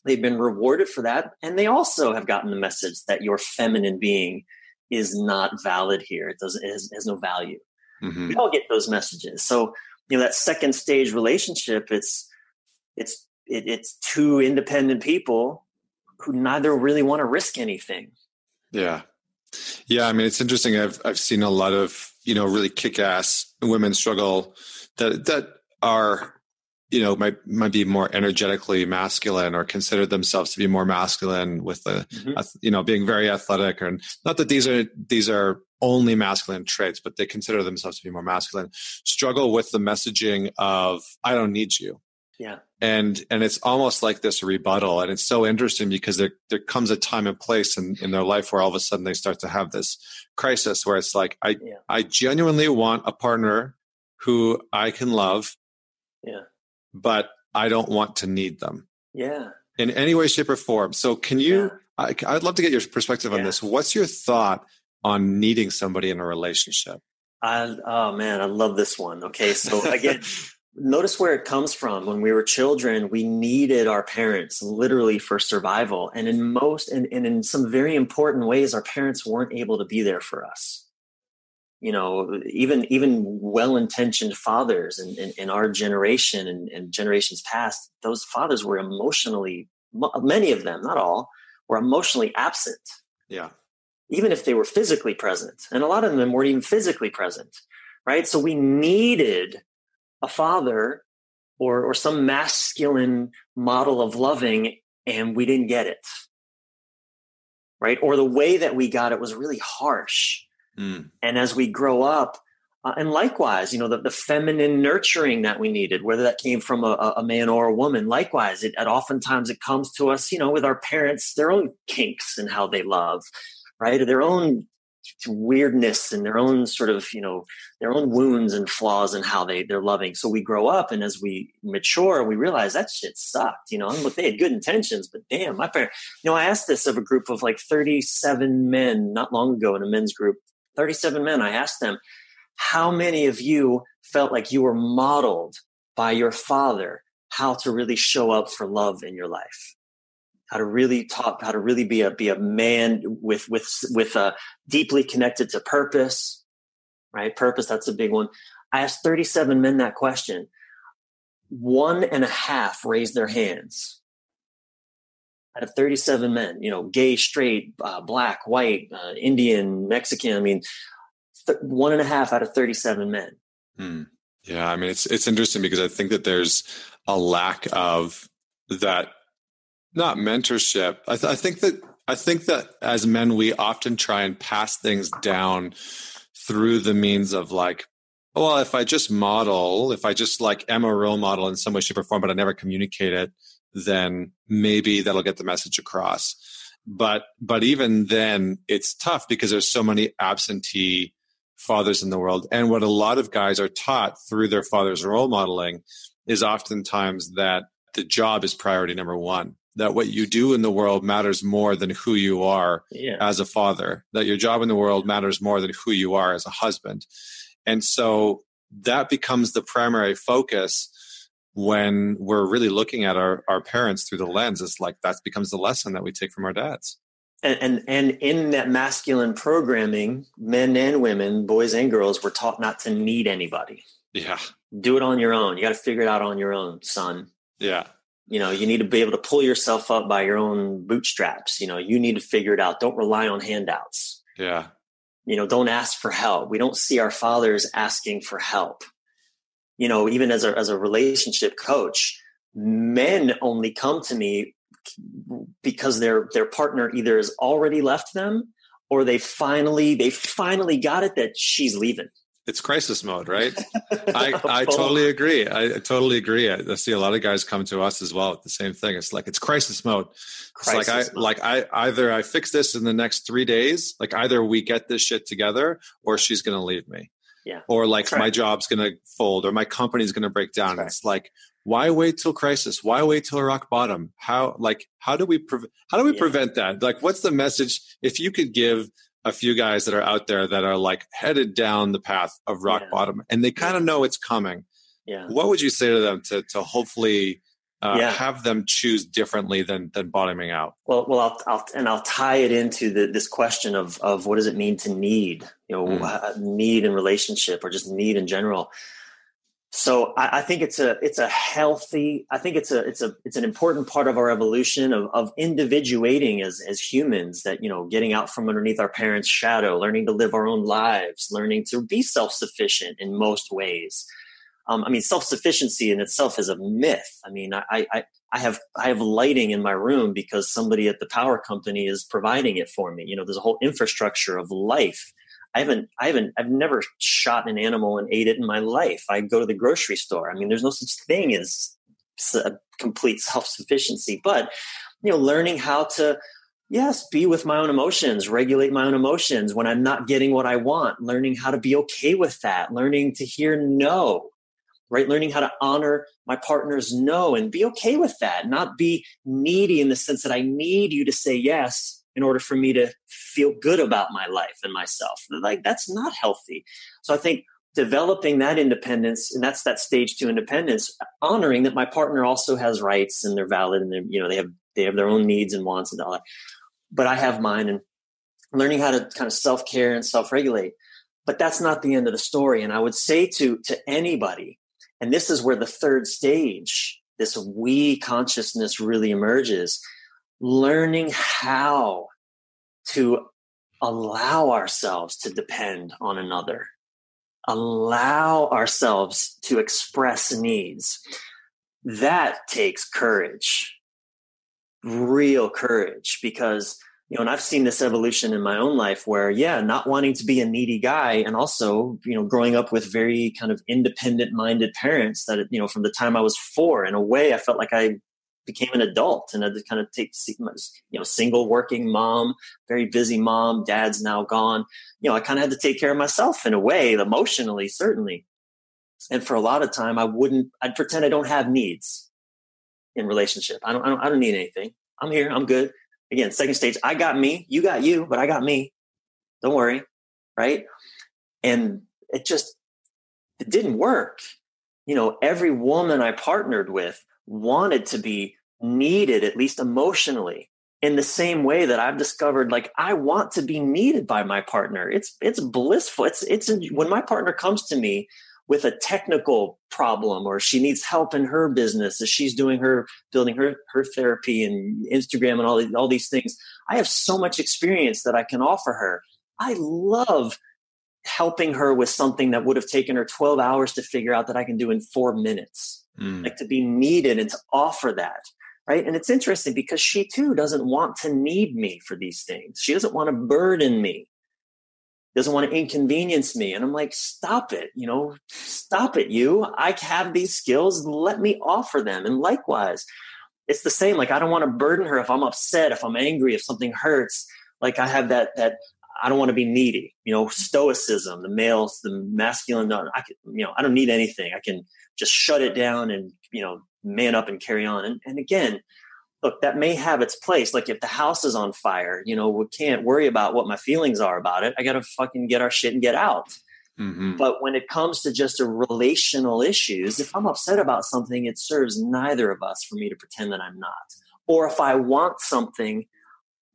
They've been rewarded for that. And they also have gotten the message that your feminine being is not valid here. It doesn't, it has, it has no value. Mm-hmm. We all get those messages. So, you know, that second stage relationship, it's, it's, it, it's two independent people who neither really want to risk anything. Yeah. Yeah. I mean, it's interesting. I've, I've seen a lot of, you know, really kick ass women struggle that, that are you know might might be more energetically masculine or consider themselves to be more masculine with the mm-hmm. you know being very athletic and not that these are these are only masculine traits but they consider themselves to be more masculine struggle with the messaging of i don't need you yeah and and it's almost like this rebuttal and it's so interesting because there there comes a time and place in, in their life where all of a sudden they start to have this crisis where it's like i yeah. i genuinely want a partner who i can love yeah but I don't want to need them. Yeah. In any way, shape, or form. So, can you? Yeah. I, would love to get your perspective on yeah. this. What's your thought on needing somebody in a relationship? I, oh man, I love this one. Okay, so again, notice where it comes from. When we were children, we needed our parents literally for survival, and in most and, and in some very important ways, our parents weren't able to be there for us. You know even even well-intentioned fathers in, in, in our generation and, and, generations past those fathers were emotionally many of them not all were emotionally absent. Yeah. Even if they were physically present. And a lot of them weren't even physically present right? So we needed a father or or some masculine model of loving and we didn't get it right or the way that we got it was really harsh Mm. And as we grow up, uh, and likewise, you know, the, the feminine nurturing that we needed, whether that came from a, a man or a woman, likewise, it, it oftentimes it comes to us, you know, with our parents, their own kinks and how they love, right? Or their own weirdness and their own sort of you know their own wounds and flaws and how they they're loving. So we grow up and as we mature we realize that shit sucked you know? And look they had good intentions but damn my parents you know i asked this of a group of like 37 men not long ago in a men's group 37 men, I asked them, how many of you felt like you were modeled by your father how to really show up for love in your life? How to really talk, how to really be a be a man with with with a deeply connected to purpose, right? Purpose, that's a big one. I asked 37 men that question. One and a half raised their hands out of 37 men, you know, gay, straight, uh, black, white, uh, Indian, Mexican. I mean, th- one and a half out of 37 men. Hmm. Yeah, I mean, it's it's interesting because I think that there's a lack of that, not mentorship. I, th- I think that I think that as men, we often try and pass things down through the means of like well, if I just model, if I just like am a role model in some way, shape, or form, but I never communicate it, then maybe that'll get the message across. But but even then, it's tough because there's so many absentee fathers in the world. And what a lot of guys are taught through their father's role modeling is oftentimes that the job is priority number one. That what you do in the world matters more than who you are yeah. as a father. That your job in the world matters more than who you are as a husband. And so that becomes the primary focus when we're really looking at our, our parents through the lens. It's like that becomes the lesson that we take from our dads and, and and in that masculine programming, men and women, boys and girls, were taught not to need anybody. Yeah. Do it on your own. You got to figure it out on your own, son. Yeah. You know, you need to be able to pull yourself up by your own bootstraps. You know, you need to figure it out. Don't rely on handouts. Yeah. You know, don't ask for help. We don't see our fathers asking for help. You know, even as a as a relationship coach, men only come to me because their their partner either has already left them or they finally they finally got it that she's leaving it's crisis mode right? I i totally agree. I, totally agree. I, see a lot of guys come to us as well with the same thing. It's like it's crisis mode. Crisis it's like mode. i like i either i fix this in the next three days like either we get this shit together or she's gonna leave me. Yeah. Or like my job's gonna fold or my company's gonna break down. it's like why wait till crisis? Why wait till rock bottom? How like how do we pre- how do we yeah. prevent that? Like what's the message? If you could give a few guys that are out there that are like headed down the path of rock yeah. bottom and they kind of know it's coming yeah what would you say to them to to hopefully uh, yeah. have them choose differently than than bottoming out well well I'll, I'll and I'll tie it into the, this question of of what does it mean to need you know mm. need in relationship or just need in general so I, I, think it's a it's a healthy i think it's a it's a it's an important part of our evolution of, of individuating as as humans that you know getting out from underneath our parents shadow learning to live our own lives learning to be self-sufficient in most ways. Um, i mean self-sufficiency in itself is a myth. I mean I, I i have i have lighting in my room because somebody at the power company is providing it for me. You know there's a whole infrastructure of life I haven't, I haven't, I've never shot an animal and ate it in my life. I go to the grocery store. I mean, there's no such thing as complete self sufficiency, but you know, learning how to, yes, be with my own emotions, regulate my own emotions when I'm not getting what I want, learning how to be okay with that, learning to hear no, right? Learning how to honor my partner's no and be okay with that, not be needy in the sense that I need you to say yes in order for me to feel good about my life and myself. Like that's not healthy. So I think developing that independence, and that's that stage two independence, honoring that my partner also has rights and they're valid and they're, you know, they have they have their own needs and wants and all that. But I have mine and learning how to kind of self-care and self-regulate. But that's not the end of the story. And I would say to to anybody, and this is where the third stage, this we consciousness really emerges, learning how to allow ourselves to depend on another, allow ourselves to express needs. That takes courage, real courage, because you know, and I've seen this evolution in my own life where, yeah, not wanting to be a needy guy and also, you know, growing up with very kind of independent minded parents that, you know, from the time I was four, in a way, I felt like I became an adult and I just kind of take, you know, single working mom, very busy mom, dad's now gone. You know, I kind of had to take care of myself in a way, emotionally, certainly. And for a lot of time, I wouldn't, I'd pretend I don't have needs in relationship. I don't, I don't, I don't need anything. I'm here. I'm good. Again, second stage, I got me, you got you, but I got me. Don't worry. Right. And it just, it didn't work. You know, every woman I partnered with wanted to be needed, at least emotionally, in the same way that I've discovered, like I want to be needed by my partner. It's it's blissful. It's it's when my partner comes to me with a technical problem or she needs help in her business as she's doing her building her her therapy and Instagram and all these, all these things. I have so much experience that I can offer her. I love helping her with something that would have taken her 12 hours to figure out that I can do in 4 minutes mm. like to be needed and to offer that right? And it's interesting because she too doesn't want to need me for these things. She doesn't want to burden me. Doesn't want to inconvenience me. And i'm like stop it you know stop it you. I have these skills. Let me offer them. And likewise it's the same like i don't want to burden her if i'm upset if i'm angry if something hurts. Like i have that that I don't want to be needy. You know, stoicism, the males, the masculine. I can, you know, I don't need anything. I can just shut it down and you know, man up and carry on. And, and again, look, that may have its place. Like if the house is on fire, you know, we can't worry about what my feelings are about it. I got to fucking get our shit and get out. Mm-hmm. But when it comes to just a relational issues, if I'm upset about something, it serves neither of us for me to pretend that I'm not. Or if I want something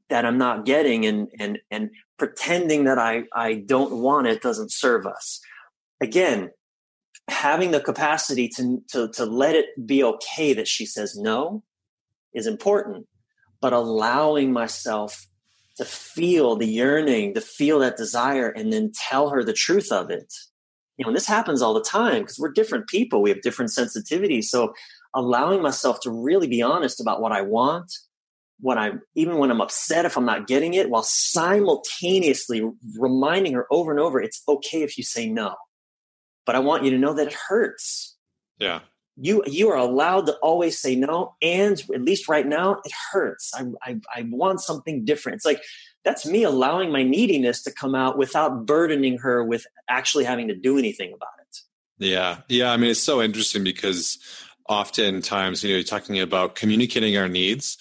that I'm not getting and and and pretending that I, I don't want it doesn't serve us. Again, having the capacity to, to, to let it be okay that she says no is important, but allowing myself to feel the yearning, to feel that desire, and then tell her the truth of it. You know, and this happens all the time because we're different people. We have different sensitivities. So allowing myself to really be honest about what I want, what I'm even when I'm upset if I'm not getting it, while simultaneously reminding her over and over, it's okay if you say no. But I want you to know that it hurts. Yeah. You you are allowed to always say no and at least right now it hurts. I, I i want something different. It's like that's me allowing my neediness to come out without burdening her with actually having to do anything about it. Yeah. Yeah i mean it's so interesting because oftentimes you know you're talking about communicating our needs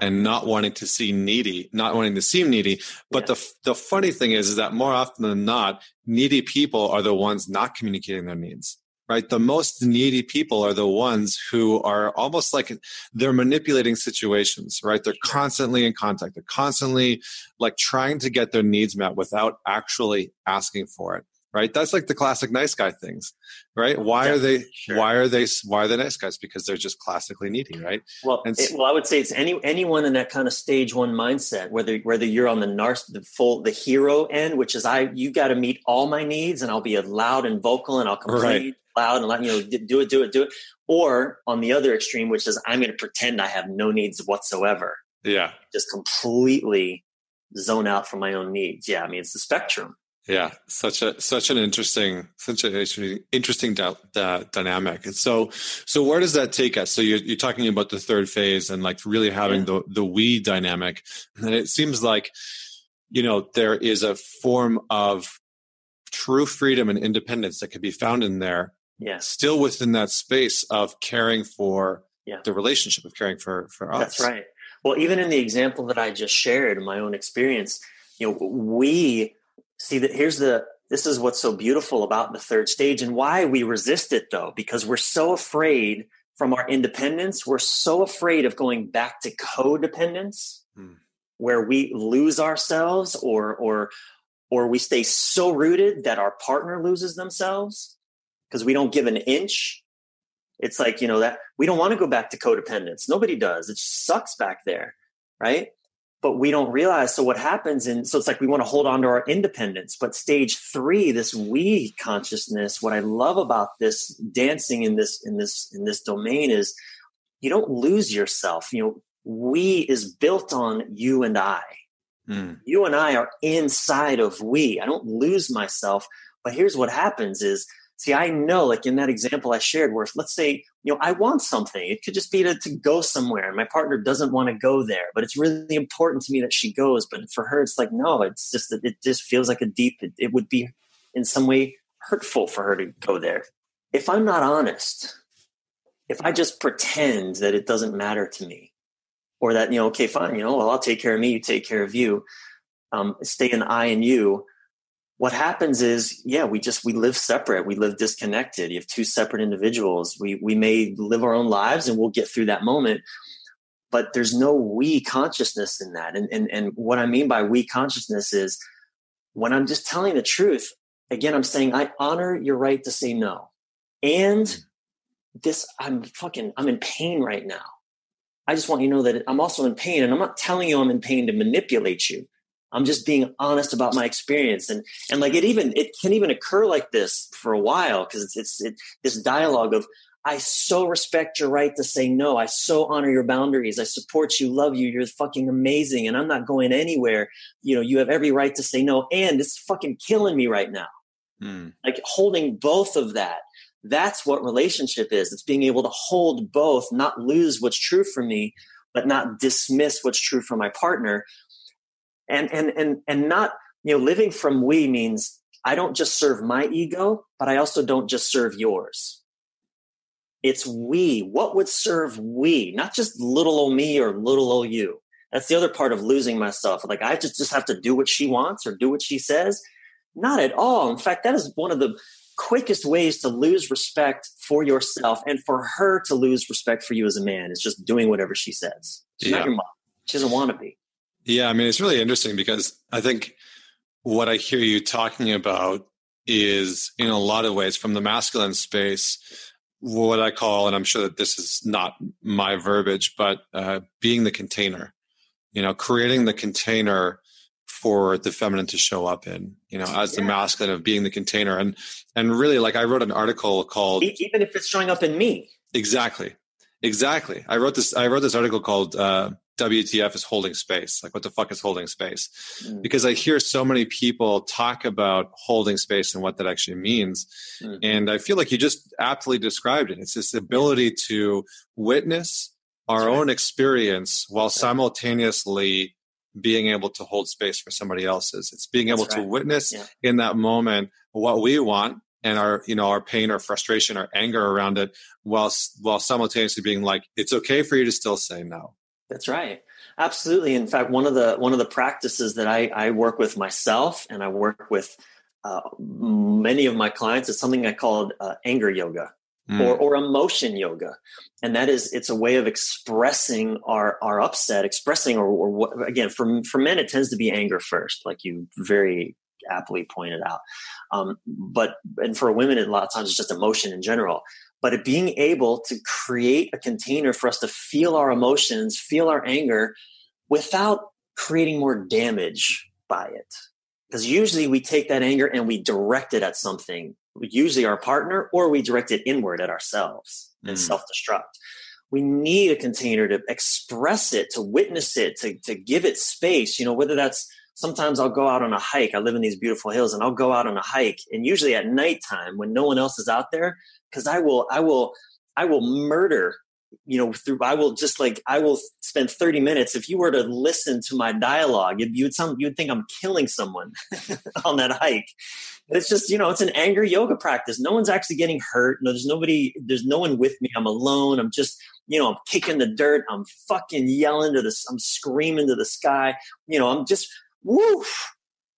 and not wanting to see needy, not wanting to seem needy. But yeah. the the funny thing is, is that more often than not, needy people are the ones not communicating their needs right? The most needy people are the ones who are almost like they're manipulating situations, right? They're constantly in contact. They're constantly like trying to get their needs met without actually asking for it. Right. That's like the classic nice guy things, right? Why are they, sure. why are they, why are they nice guys? Because they're just classically needy, right? Well, and it, well, I would say it's any, anyone in that kind of stage one mindset, whether, whether you're on the narc, the full, the hero end, which is I, you got to meet all my needs and I'll be loud and vocal and I'll complain. Right loud and let you know do it do it do it or on the other extreme which is i'm going to pretend i have no needs whatsoever yeah just completely zone out from my own needs yeah i mean it's the spectrum yeah such a such an interesting such an interesting dynamic and so so where does that take us so you're, you're talking about the third phase and like really having yeah. the the we dynamic and it seems like you know there is a form of true freedom and independence that can be found in there yeah. still within that space of caring for yeah. the relationship of caring for for us. That's right. Well, even in the example that I just shared, my own experience, you know, we see that here's the this is what's so beautiful about the third stage and why we resist it though, because we're so afraid from our independence, we're so afraid of going back to codependence hmm. where we lose ourselves or or or we stay so rooted that our partner loses themselves because we don't give an inch. It's like, you know, that we don't want to go back to codependence. Nobody does. It sucks back there. Right. But we don't realize. So what happens? And so it's like we want to hold on to our independence. But stage three, this we consciousness, what I love about this dancing in this, in this, in this domain is you don't lose yourself. You know, we is built on you and I. Mm. You and I are inside of we. I don't lose myself. But here's what happens is See, I know, like in that example I shared, where if, let's say, you know, I want something, it could just be to, to go somewhere, and my partner doesn't want to go there, but it's really important to me that she goes. But for her, it's like, no, it's just that it just feels like a deep, it, it would be in some way hurtful for her to go there. If I'm not honest, if I just pretend that it doesn't matter to me, or that, you know, okay, fine, you know, well, I'll take care of me, you take care of you, um, stay in I and you, what happens is yeah we just we live separate. We live disconnected. You have two separate individuals. We we may live our own lives and we'll get through that moment but there's no we consciousness in that. And and, and what i mean by we consciousness is when i'm just telling the truth again i'm saying i honor your right to say no. And mm. this i'm fucking i'm in pain right now. I just want you to know that i'm also in pain and i'm not telling you i'm in pain to manipulate you I'm just being honest about my experience. And and like it even it can even occur like this for a while because it's it's it, this dialogue of I so respect your right to say no. I so honor your boundaries. I support you, love you. You're fucking amazing, and I'm not going anywhere. You know, you have every right to say no, and it's fucking killing me right now. Mm. Like holding both of that. That's what relationship is. It's being able to hold both, not lose what's true for me, but not dismiss what's true for my partner and and and and not you know, living from we means I don't just serve my ego, but I also don't just serve yours. It's we. What would serve we? Not just little old me or little old you. That's the other part of losing myself. Like I just, just have to do what she wants or do what she says. Not at all. In fact, that is one of the quickest ways to lose respect for yourself and for her to lose respect for you as a man is just doing whatever she says. She's yeah. not your mom. She doesn't want to be. Yeah, I mean, it's really interesting because I think what I hear you talking about is in a lot of ways from the masculine space what I call, and I'm sure that this is not my verbiage, but uh, being the container, you know, creating the container for the feminine to show up in, you know, as yeah. the masculine of being the container. And, and really like I wrote an article called, even if it's showing up in me. Exactly. Exactly. I wrote this, I wrote this article called, uh, WTF is holding space. Like, what the fuck is holding space? Mm. Because I hear so many people talk about holding space and what that actually means. Mm. And I feel like you just aptly described it. It's this ability to witness our right. own experience while simultaneously being able to hold space for somebody else's. It's being able right. to witness yeah. in that moment what we want and our you know our pain our frustration our anger around it while while simultaneously being like it's okay for you to still say no that's right. Absolutely. In fact, one of the one of the practices that I, I work with myself and I work with uh, many of my clients is something I call uh, anger yoga mm. or, or emotion yoga, and that is it's a way of expressing our our upset, expressing or, or what, again for for men it tends to be anger first, like you very aptly pointed out. Um, but and for women, a lot of times it's just emotion in general but being able to create a container for us to feel our emotions, feel our anger without creating more damage by it. Because usually we take that anger and we direct it at something, usually our partner, or we direct it inward at ourselves mm. and self destruct. We need a container to express it, to witness it, to, to give it space. You know, whether that's sometimes I'll go out on a hike. I live in these beautiful hills and I'll go out on a hike. And usually at nighttime when no one else is out there, because I will, I will, I will murder you know through i will just like i will spend 30 minutes if you were to listen to my dialogue you, would some you'd think i'm killing someone on that hike. It's just you know it's an anger yoga practice. No one's actually getting hurt. No there's nobody there's no one with me. I'm alone. I'm just you know i'm kicking the dirt. I'm fucking yelling to this i'm screaming to the sky. You know i'm just woof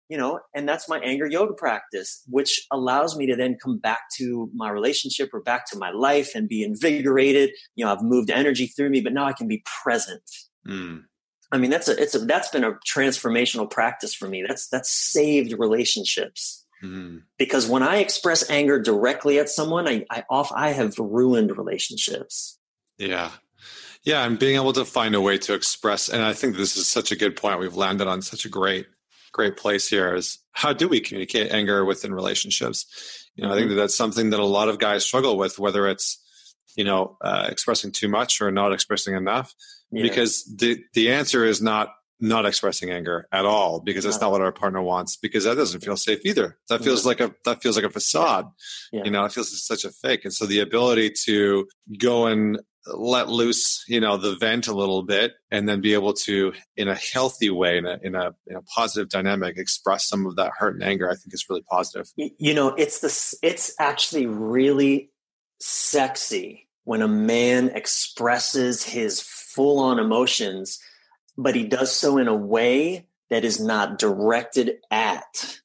you know and that's my anger yoga practice which allows me to then come back to my relationship or back to my life and be invigorated. You know i've moved energy through me but now i can be present. Mm. i mean that's a it's a that's been a transformational practice for me. That's that's saved relationships. Mm. because when i express anger directly at someone i i off i have ruined relationships. Yeah. Yeah and being able to find a way to express and i think this is such a good point. We've landed on such a great great place here is how do we communicate anger within relationships? You know, mm-hmm. I think mm-hmm. that that's something that a lot of guys struggle with, whether it's you know uh, expressing too much or not expressing enough, yeah. because the the answer is not not expressing anger at all because that's not what our partner wants because that doesn't feel safe either that feels like a that feels like a facade yeah. you know it feels such a fake and so the ability to go and let loose, you know, the vent a little bit and then be able to, in a healthy way, in a, in a, in a positive dynamic, express some of that hurt and anger, I think is really positive. You know, it's this, it's actually really sexy when a man expresses his full on emotions, but he does so in a way that is not directed at,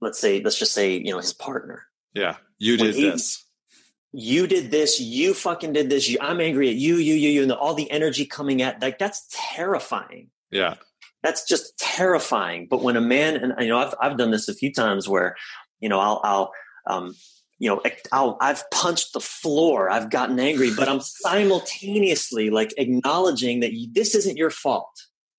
let's say, let's just say, you know, his partner. Yeah. You did he, this you did this, you fucking did this, you, I'm angry at you, you, you, you, and all the energy coming at like that's terrifying. Yeah. That's just terrifying. But when a man, and you know, I've I've done this a few times where, you know, I'll I'll um, you know, I'll, I've punched the floor, I've gotten angry, but I'm simultaneously like acknowledging that you, this isn't your fault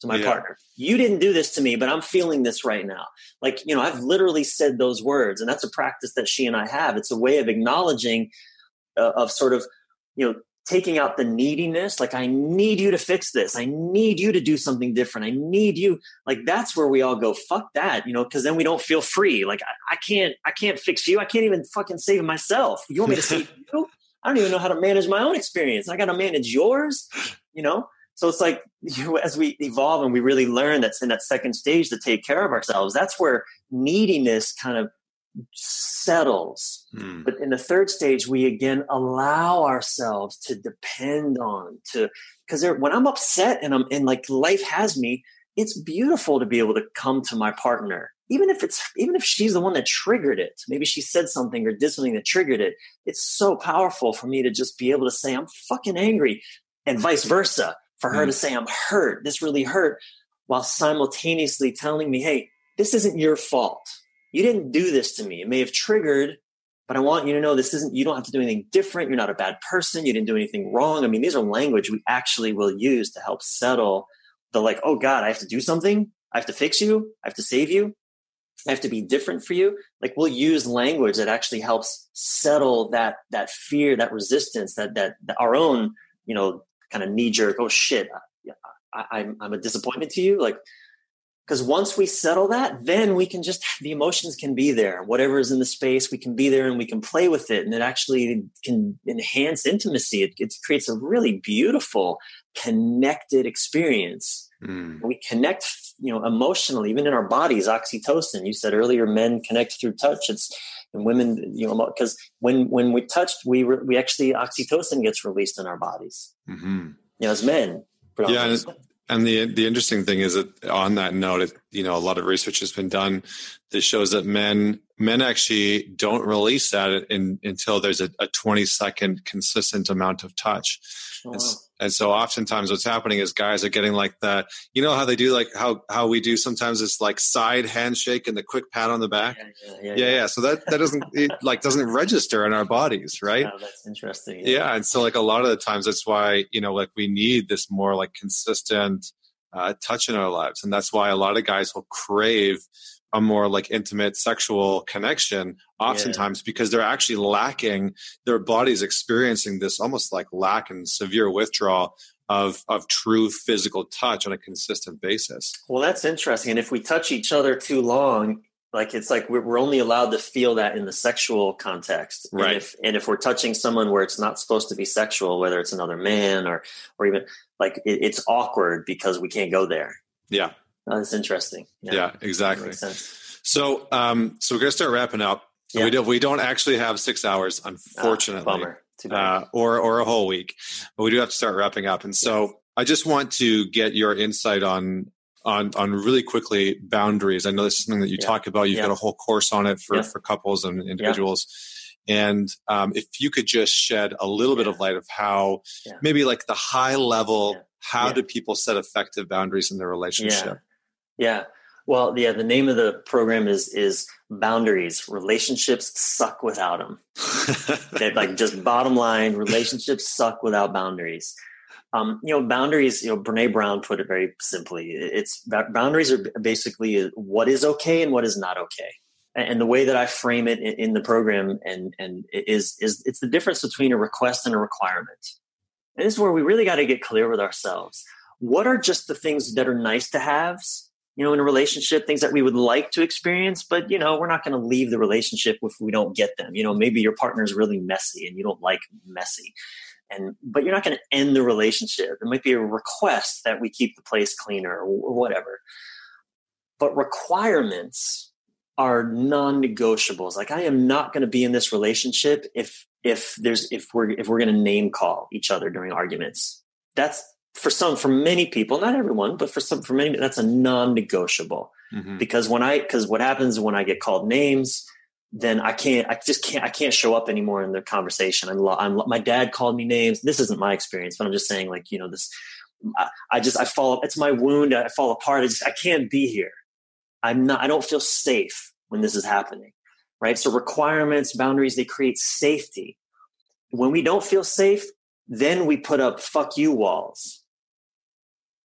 to my yeah. partner. You didn't do this to me, but I'm feeling this right now. Like, you know, I've literally said those words, and that's a practice that she and I have. It's a way of acknowledging uh, of sort of you know taking out the neediness like i need you to fix this. I need you to do something different. I need you like that's where we all go fuck that you know because then we don't feel free. Like I, I, can't i can't fix you. I can't even fucking save myself. You want me to save you? I don't even know how to manage my own experience. I gotta manage yours you know? So it's like you, as we evolve and we really learn that's in that second stage to take care of ourselves, that's where neediness kind of settles. Mm. But in the third stage, we again allow ourselves to depend on to because when I'm upset and I'm and like life has me, it's beautiful to be able to come to my partner even if it's even if she's the one that triggered it maybe she said something or did something that triggered it it's so powerful for me to just be able to say i'm fucking angry and vice versa for her mm. to say i'm hurt this really hurt while simultaneously telling me hey this isn't your fault you didn't do this to me. It may have triggered but i want you to know this isn't you don't have to do anything different. You're not a bad person. You didn't do anything wrong. I mean these are language we actually will use to help settle the like oh god i have to do something. I have to fix you. I have to save you. I have to be different for you. Like we'll use language that actually helps settle that that fear, that resistance, that that, that our own, you know, kind of knee jerk. Oh shit, I, I'm I'm a disappointment to you. Like because once we settle that, then we can just the emotions can be there. Whatever is in the space, we can be there and we can play with it, and it actually can enhance intimacy. It, it creates a really beautiful, connected experience. Mm. We connect you know emotionally even in our bodies oxytocin you said earlier men connect through touch it's and women you know because when when we touched we re, we actually oxytocin gets released in our bodies mm-hmm. you know as men yeah and, the the interesting thing is that on that note it, you know a lot of research has been done that shows that men men actually don't release that in, until there's a, a 20 second consistent amount of touch oh, wow. And so oftentimes what's happening is guys are getting like that, you know how they do like how, how we do sometimes it's like side handshake and the quick pat on the back. Yeah. Yeah. yeah, yeah. yeah. So that, that doesn't, it like doesn't register in our bodies. Right. Oh, that's interesting. Yeah. yeah. And so like a lot of the times that's why, you know, like we need this more like consistent uh, touch in our lives. And that's why a lot of guys will crave a more like intimate sexual connection oftentimes yeah. because they're actually lacking their body's experiencing this almost like lack and severe withdrawal of of true physical touch on a consistent basis well that's interesting and if we touch each other too long like it's like we're, only allowed to feel that in the sexual context right and if, and if we're touching someone where it's not supposed to be sexual whether it's another man or or even like it, it's awkward because we can't go there yeah Oh, that's interesting. Yeah, yeah exactly. So, um, so we're gonna start wrapping up. Yeah. We don't we don't actually have six hours, ah, unfortunately, uh, or or a whole week, but we do have to start wrapping up. And so. I just want to get your insight on on on really quickly boundaries. I know this is something that you yeah. talk about. You've yeah. got a whole course on it for for couples and individuals. And um, if you could just shed a little bit of light of how maybe like the high level, how do people set effective boundaries in their relationship? Yeah. Well, yeah, the name of the program is is boundaries. Relationships suck without them. like just bottom line, relationships suck without boundaries. Um, you know, boundaries. You know, Brene Brown put it very simply. It's boundaries are basically what is okay and what is not okay. And the way that I frame it in the program and and is is it's the difference between a request and a requirement. And this is where we really got to get clear with ourselves. What are just the things that are nice to haves you know, in a relationship, things that we would like to experience, but you know, we're not going to leave the relationship if we don't get them. You know, maybe your partner is really messy and you don't like messy. And but you're not going to end the relationship. It might be a request that we keep the place cleaner or, whatever. But requirements are non-negotiables. Like I am not going to be in this relationship if if there's if we're if we're going to name call each other during arguments. That's for some for many people not everyone but for some for many that's a non-negotiable mm-hmm. because when i because what happens when i get called names then i can't i just can't i can't show up anymore in the conversation. I'm, I'm my dad called me names. This isn't my experience but i'm just saying like you know this I, I just i fall it's my wound. I fall apart. I just i can't be here. I'm not i don't feel safe when this is happening right? So requirements boundaries they create safety. When we don't feel safe then we put up fuck you walls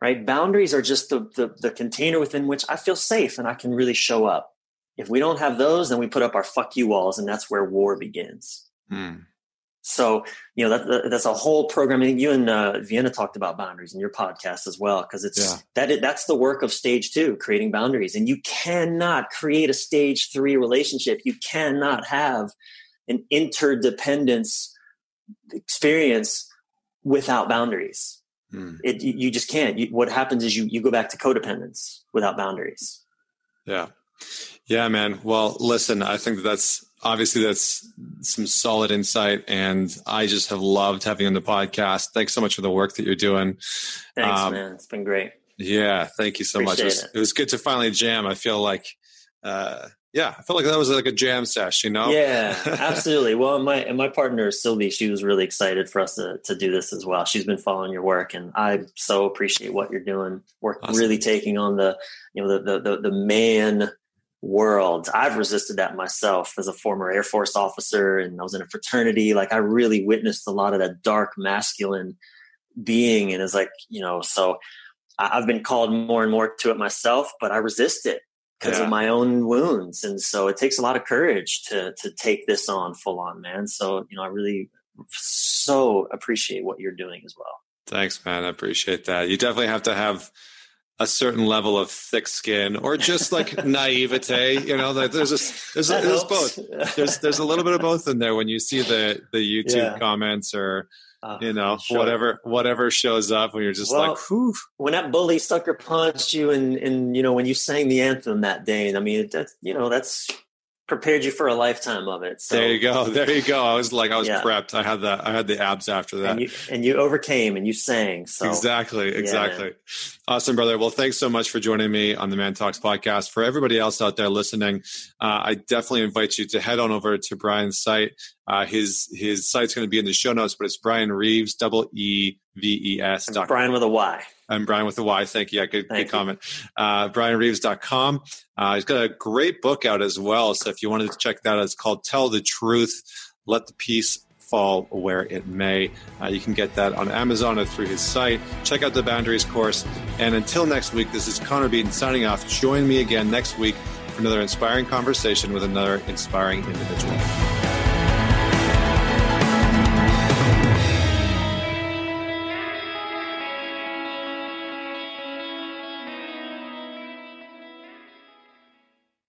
right? Boundaries are just the, the, the container within which I feel safe and I can really show up. If we don't have those, then we put up our fuck you walls, and that's where war begins. Hmm. So, you know, that, that's a whole program. I think you and uh, Vienna talked about boundaries in your podcast as well, because it's yeah. that that's the work of stage two, creating boundaries. And you cannot create a stage three relationship. You cannot have an interdependence experience without boundaries Mm. It, you just can't. You, what happens is you, you go back to codependence without boundaries. Yeah. Yeah, man. Well, listen, I think that's obviously that's some solid insight and I just have loved having you on the podcast. Thanks so much for the work that you're doing. Thanks, um, man. It's been great. Yeah. Thank you so Appreciate much. It was, it. it was, good to finally jam. I feel like, uh, yeah, I felt like that was like a jam sesh, you know? Yeah, absolutely. well, my and my partner Sylvie, she was really excited for us to to do this as well. She's been following your work, and I so appreciate what you're doing. We're awesome. really taking on the you know the, the the the man world. I've resisted that myself as a former Air Force officer, and I was in a fraternity. Like I really witnessed a lot of that dark masculine being, and it's like you know, so I've been called more and more to it myself, but I resist it because yeah. of my own wounds. And so it takes a lot of courage to to take this on full on, man. So, you know, I really so appreciate what you're doing as well. Thanks, man. I appreciate that. You definitely have to have a certain level of thick skin or just like naivete you know like there's a, there's, there's both there's there's a little bit of both in there when you see the the youtube yeah. comments or uh, you know, sure. whatever whatever shows up when you're just well, like, Whew. when that bully sucker punched you, and and you know when you sang the anthem that day, and I mean, that's you know that's prepared you for a lifetime of it. So, there you go. There you go. I was like, I was yeah. prepped. I had that. I had the abs after that. And you, and you overcame and you sang. So exactly, exactly. Yeah, awesome, brother. Well, thanks so much for joining me on the ManTalks podcast. For everybody else out there listening, uh, I definitely invite you to head on over to Bryan's site. Uh, his his site's going to be in the show notes, but it's Bryan Reeves, double E V E S. Brian with a Y. I'm Bryan with the Y. Thank you. Yeah, good, Thank good you. comment. Uh, BryanReeves.com. Uh, he's got a great book out as well. So if you wanted to check that out, it's called Tell the Truth, Let the Peace Fall Where It May. Uh, you can get that on Amazon or through his site. Check out the Boundaries course. And until next week, this is Connor Beaton signing off. Join me again next week for another inspiring conversation with another inspiring individual.